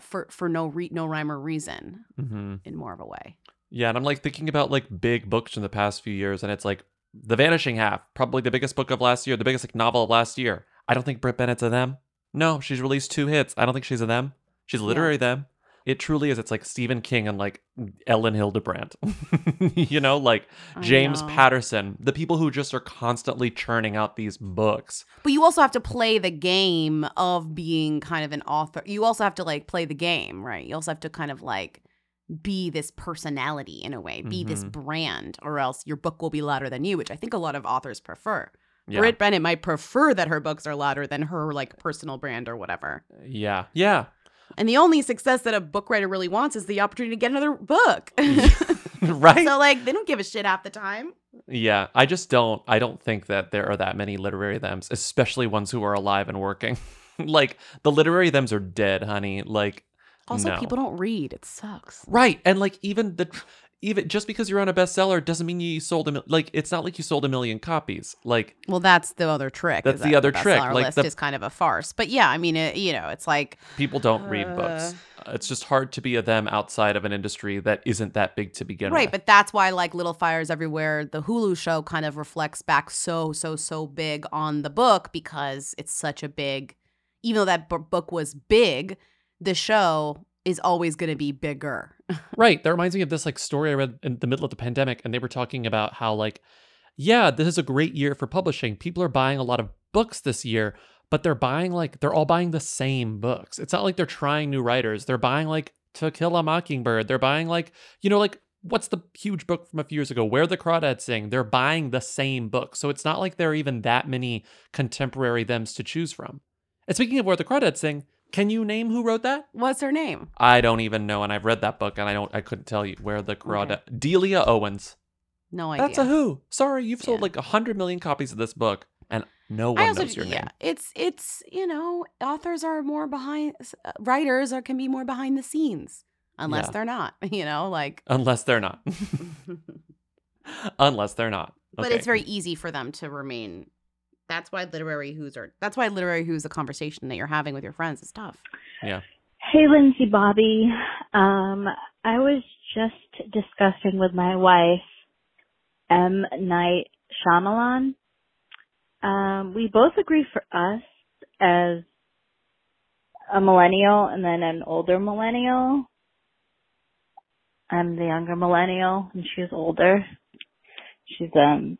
for for no re- no rhyme or reason hmm in more of a way. Yeah, and I'm like thinking about like big books from the past few years, and it's like The Vanishing Half, probably the biggest book of last year, the biggest like novel of last year. I don't think Brit Bennett's a them. No, she's released two hits. I don't think she's a them. She's literary them. It truly is. It's like Stephen King and like Elin Hilderbrand. <laughs> you know, like I James know. Patterson, the people who just are constantly churning out these books. But you also have to play the game of being kind of an author. You also have to like play the game, right? You also have to kind of like be this personality in a way, be this Mhm. brand, or else your book will be louder than you, which I think a lot of authors prefer. Yeah. Brit Bennett might prefer that her books are louder than her like personal brand or whatever. Yeah. Yeah. And the only success that a book writer really wants is the opportunity to get another book. <laughs> <laughs> right? So like they don't give a shit half the time. Yeah, I just don't. I don't think that there are that many literary thems, especially ones who are alive and working. <laughs> like the literary thems are dead, honey. Like Also, no. people don't read. It sucks. right, and like even the even just because you're on a bestseller doesn't mean you sold a mil- like it's not like you sold a million copies. Like Well, that's the other trick. That's the that other trick, bestseller like list the- is kind of a farce. But yeah, I mean, it, you know, it's like people don't read uh, books. It's just hard to be a them outside of an industry that isn't that big to begin with. right. But that's why like Little Fires Everywhere, the Hulu show kind of reflects back so so so big on the book because it's such a big. Even though that bu- book was big, the show is always going to be bigger. Right. That reminds me of this like story I read in the middle of the pandemic, and they were talking about how like, yeah, this is a great year for publishing. People are buying a lot of books this year, but they're buying like they're all buying the same books. It's not like they're trying new writers. They're buying like To Kill a Mockingbird. They're buying like, you know, like what's the huge book from a few years ago? Where the Crawdads Sing. They're buying the same book. So it's not like there are even that many contemporary thems to choose from. And speaking of Where the Crawdads Sing, Can you name who wrote that? What's her name? I don't even know, and I've read that book, and I don't. I couldn't tell you where the crawdad. Delia Owens. No idea. That's a who. Sorry, you've sold like a hundred million copies of this book, and no one also knows your name. yeah, name. it's it's you know authors are more behind uh, writers are can be more behind the scenes unless Yeah. they're not <laughs> you know like Unless they're not. <laughs> Unless they're not. but it's very easy for them to remain. That's why literary who's are. That's why literary who's a conversation that you're having with your friends is tough. Yeah. Hey, Lindsey Bobby. Um, I was just discussing with my wife M. Night Shyamalan. Um, we both agree for us as a millennial and then an older millennial. I'm the younger millennial and she's older. She's um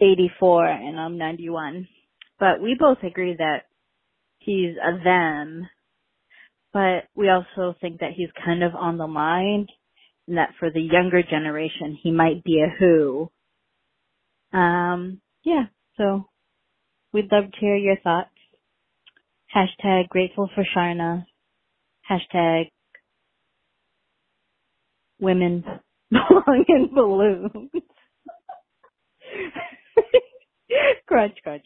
84 and I'm 91. But we both agree that he's a them but we also think that he's kind of on the line and that for the younger generation he might be a who. Um yeah, so we'd love to hear your thoughts. Hashtag grateful for Sharna. Hashtag women <laughs> belong in balloons. <laughs> <laughs> crunch, crunch.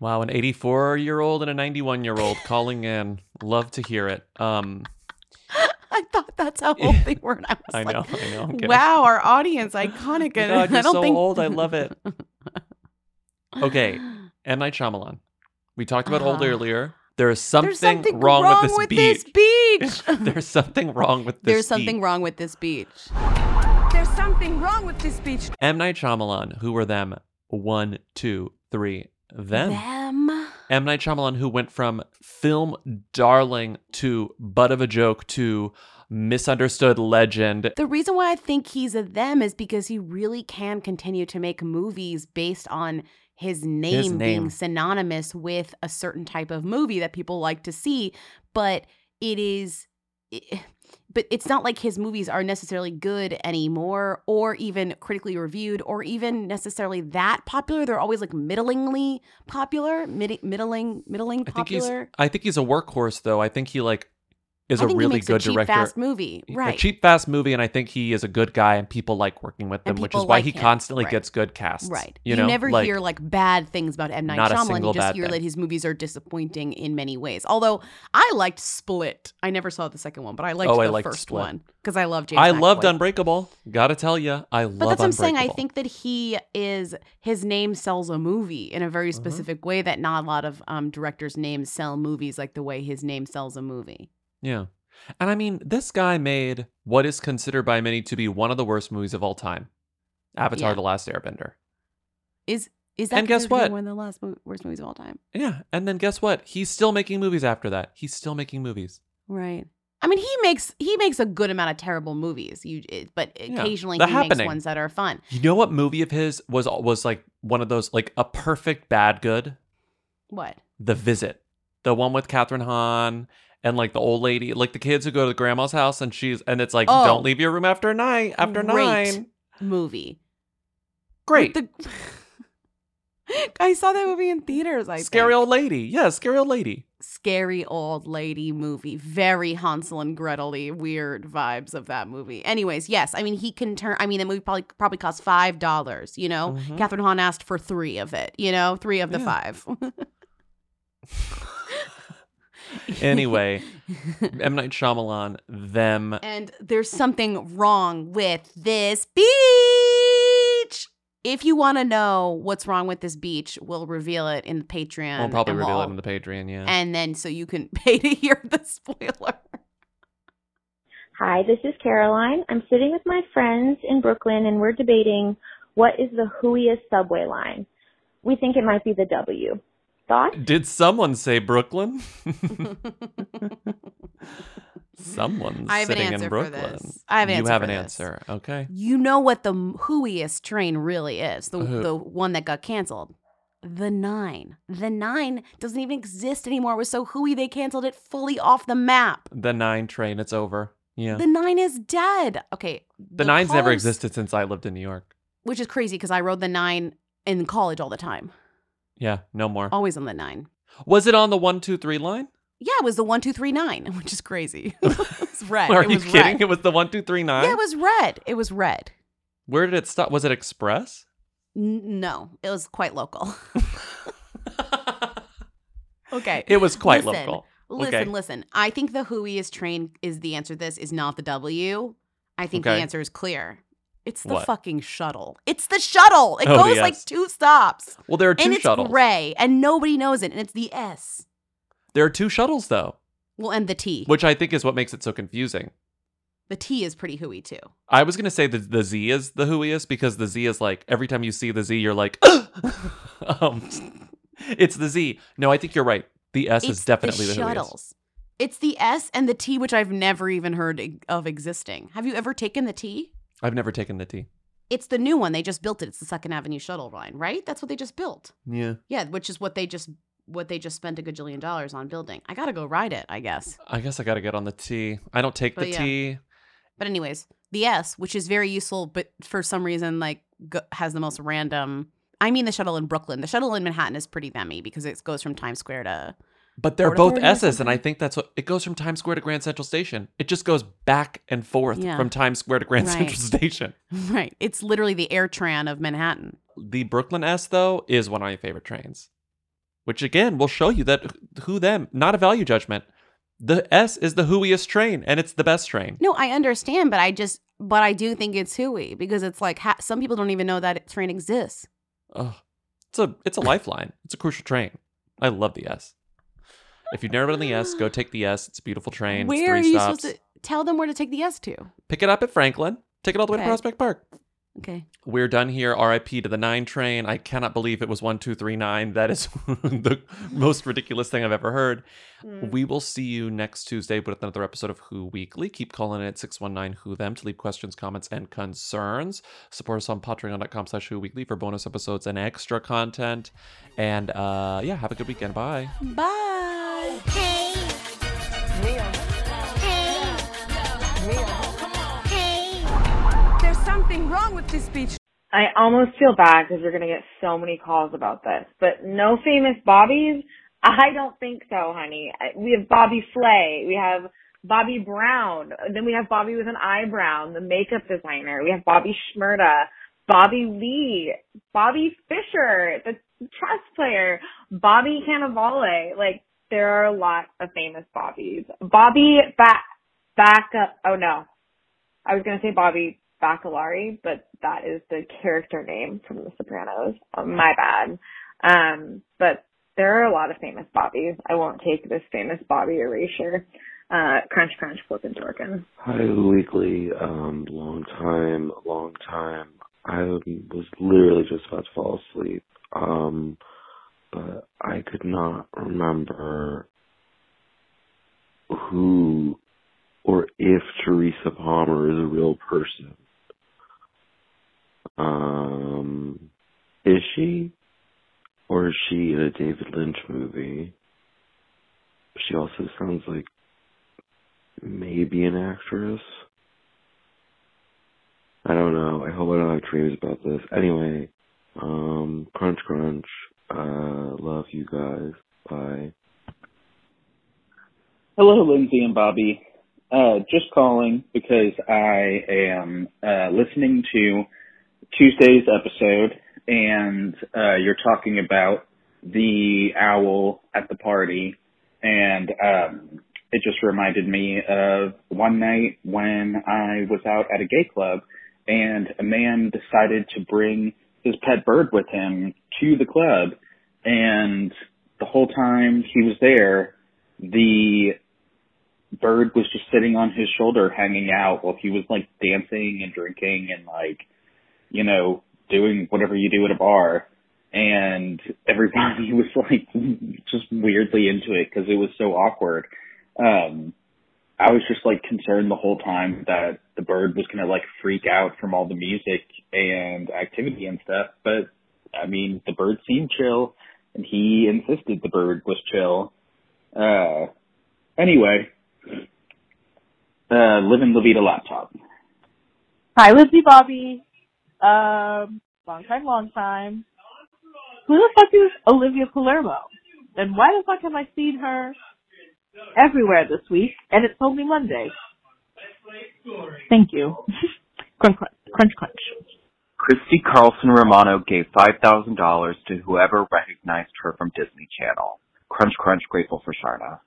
Wow, an 84 year old and a 91 year old calling in. Love to hear it. Um, <laughs> I thought that's how old they were, and I was <laughs> I like, know, I know. I'm "Wow, our audience, iconic." and God, you're I don't so think old. I love it. Okay, M Night Shyamalan. We talked about old Uh, earlier. There is something, something wrong, wrong with with this this beach. beach. There's something wrong with this. Beach. There's something beach. wrong with this beach. There's something wrong with this beach. M Night Shyamalan. Who were them? One, two, three. Them. Them. M Night Shyamalan, who went from film darling to butt of a joke to misunderstood legend. The reason why I think he's a them is because he really can continue to make movies based on his name, name. being synonymous with a certain type of movie that people like to see, but it is it- but it's not like his movies are necessarily good anymore or even critically reviewed or even necessarily that popular. They're always like middlingly popular, mid- middling middling I think he's. popular. I think he's a workhorse, though. I think he like is I a really good a cheap, director. fast movie, right? A cheap, fast movie, and I think he is a good guy, and people like working with him, which is why like he him, constantly right. gets good casts. Right. You, know, never like, hear like bad things about M. Night Shyamalan. You just hear thing. that his movies are disappointing in many ways. Although I liked Split. I never saw the second one, but I liked Oh, I the liked first Split. one because I love James I loved Unbreakable. Gotta tell you, I love Unbreakable. But that's what I'm saying. I think that he is his name sells a movie in a very Uh-huh. specific way that not a lot of um, directors' names sell movies like the way his name sells a movie. Yeah. And I mean, this guy made what is considered by many to be one of the worst movies of all time Avatar Yeah. The Last Airbender. Is is that And guess considered to be what? One of the last mo- worst movies of all time. Yeah. And then guess what? He's still making movies after that. He's still making movies. Right. I mean, he makes he makes a good amount of terrible movies. You, it, but occasionally The he makes ones that are fun. You know what movie of his was was like one of those like a perfect bad good? What? The Visit. The one with Kathryn Hahn and like the old lady, like the kids who go to the grandma's house and she's and it's like Oh. don't leave your room after nine after nine. movie. Great. The- <laughs> I saw that movie in theaters. I Scary think. old lady. Yeah, scary old lady. scary old lady movie. Very Hansel and Gretel weird vibes of that movie. Anyways, yes, I mean he can turn. I mean the movie probably probably cost five dollars. You know, Mhm. Kathryn Hahn asked for three of it. You know, three of the Yeah. five. <laughs> <laughs> Anyway, M Night Shyamalan, them. And there's something wrong with this beach. If you want to know what's wrong with this beach, we'll reveal it in the Patreon. We'll probably reveal we'll- it in the Patreon. Yeah. And then so you can <laughs> pay to hear the spoiler. Hi, this is Caroline. I'm sitting with my friends in Brooklyn and we're debating what is the hooiest subway line. We think it might be the W. Thoughts? Did someone say Brooklyn? <laughs> Someone's I have an sitting answer in for Brooklyn. this. I have an you answer You have for an this. answer. Okay. You know what the hooiest train really is? The Who? the one that got canceled. The Nine. The Nine doesn't even exist anymore. It was so hooey they canceled it fully off the map. The nine train. It's over. Yeah. The Nine is dead. Okay. The, nine's never existed since I lived in New York. Which is crazy because I rode the Nine in college all the time. Yeah. No more. Always on the Nine. Was it on the one two three line? Yeah, it was the one two three nine, <laughs> which is crazy. <laughs> it was <laughs> red. Are it you was kidding? Red. It was the one two three nine. Yeah, it was red. It was red. Where did it stop? Was it Express? N- no, it was quite local. okay. It was quite Listen, local. Listen, Okay. listen. I think the Whoiest train is the answer to this, is not the W. I think the answer is clear. It's the What? fucking shuttle. It's the shuttle. It Oh, goes the like two stops. Well, there are two and it's shuttles. gray, and nobody knows it, and it's the S. There are two shuttles though, Well, and the T. which I think is what makes it so confusing. The T is pretty hooey too. I was gonna say that the Z is the whoiest because the Z is like every time you see the Z, you're like, <laughs> um, it's the Z. No, I think you're right. The S is definitely the, the whoiest. shuttles. It's the S and the T, which I've never even heard e- of existing. Have you ever taken the T? I've never taken the T. It's the new one. They just built it. It's the Second Avenue shuttle line, right? That's what they just built. Yeah, Yeah, which is what they just what they just spent a gajillion dollars on building. I gotta go ride it, I guess. I guess I gotta get on the T. I don't take But the yeah. T. But anyways, the S, which is very useful, but for some reason like go- has the most random. I mean, the shuttle in Brooklyn. The shuttle in Manhattan is pretty themmy because it goes from Times Square to. But they're both S's, and I think that's what it goes from Times Square to Grand Central Station. It just goes back and forth Yeah. from Times Square to Grand Right. Central Station. <laughs> Right. It's literally the AirTrain of Manhattan. The Brooklyn S though is one of my favorite trains, which again will show you that who them, not a value judgment. The S is the whoiest train, and it's the best train. No, I understand, but I just, but I do think it's hooey because it's like ha- some people don't even know that train exists. Ugh. It's a it's a lifeline. It's a crucial train. I love the S. If you've never been on the S, go take the S. It's a beautiful train. it's where are three you stops. supposed to tell them where to take the S to? Pick it up at Franklin. Take it all the way to Okay. Prospect Park. Okay. We're done here. RIP to the nine train. I cannot believe it was one, two, three, nine. That is <laughs> the most ridiculous thing I've ever heard. Mm. We will see you next Tuesday with another episode of Who Weekly. Keep calling in at 619 Who Them to leave questions, comments, and concerns. Support us on patreon.com slash Who Weekly for bonus episodes and extra content. And uh yeah, have a good weekend. Bye. Bye. Wrong with this beach. I almost feel bad because you're going to get so many calls about this, but no famous Bobbies? I don't think so, honey. We have Bobby Flay. We have Bobby Brown. Then we have Bobby with an eyebrow, the makeup designer. We have Bobby Shmurda, Bobby Lee, Bobby Fischer, the chess player, Bobby Cannavale. Like, there are a lot of famous Bobbies. Bobby back, back up. Oh no. I was to say Bobby Baccalieri, but that is the character name from The Sopranos. Uh, my bad. Um, but there are a lot of famous Bobbies. I won't take this famous Bobby erasure. Uh, crunch, crunch, flippin' dorkin'. Hi, Weekly. Um, long time, long time. I was literally just about to fall asleep. Um, but I could not remember who or if Teresa Palmer is a real person. Um, is she? Or is she in a David Lynch movie? She also sounds like maybe an actress. I don't know. I hope I don't have dreams about this. Anyway, um, crunch crunch. Uh, love you guys. Bye. Hello, Lindsey and Bobby. Uh, just calling because I am uh, listening to Tuesday's episode, and uh, you're talking about the owl at the party, and um, it just reminded me of one night when I was out at a gay club, and a man decided to bring his pet bird with him to the club, and the whole time he was there, the bird was just sitting on his shoulder hanging out while he was like dancing and drinking and like you know doing whatever you do at a bar. And everybody <laughs> was like just weirdly into it because it was so awkward. Um i was just like concerned the whole time that the bird was going to like freak out from all the music and activity and stuff but i mean the bird seemed chill and he insisted the bird was chill uh anyway uh, living La Vida laptop. Hi, Lizzie Bobby. Um, long time, long time. Who the fuck is Olivia Palermo? And why the fuck have I seen her everywhere this week, and it's only Monday. Thank you. <laughs> crunch, crunch, crunch, crunch. Christy Carlson Romano gave $5,000 to whoever recognized her from Disney Channel. Crunch, crunch, grateful for Sharna.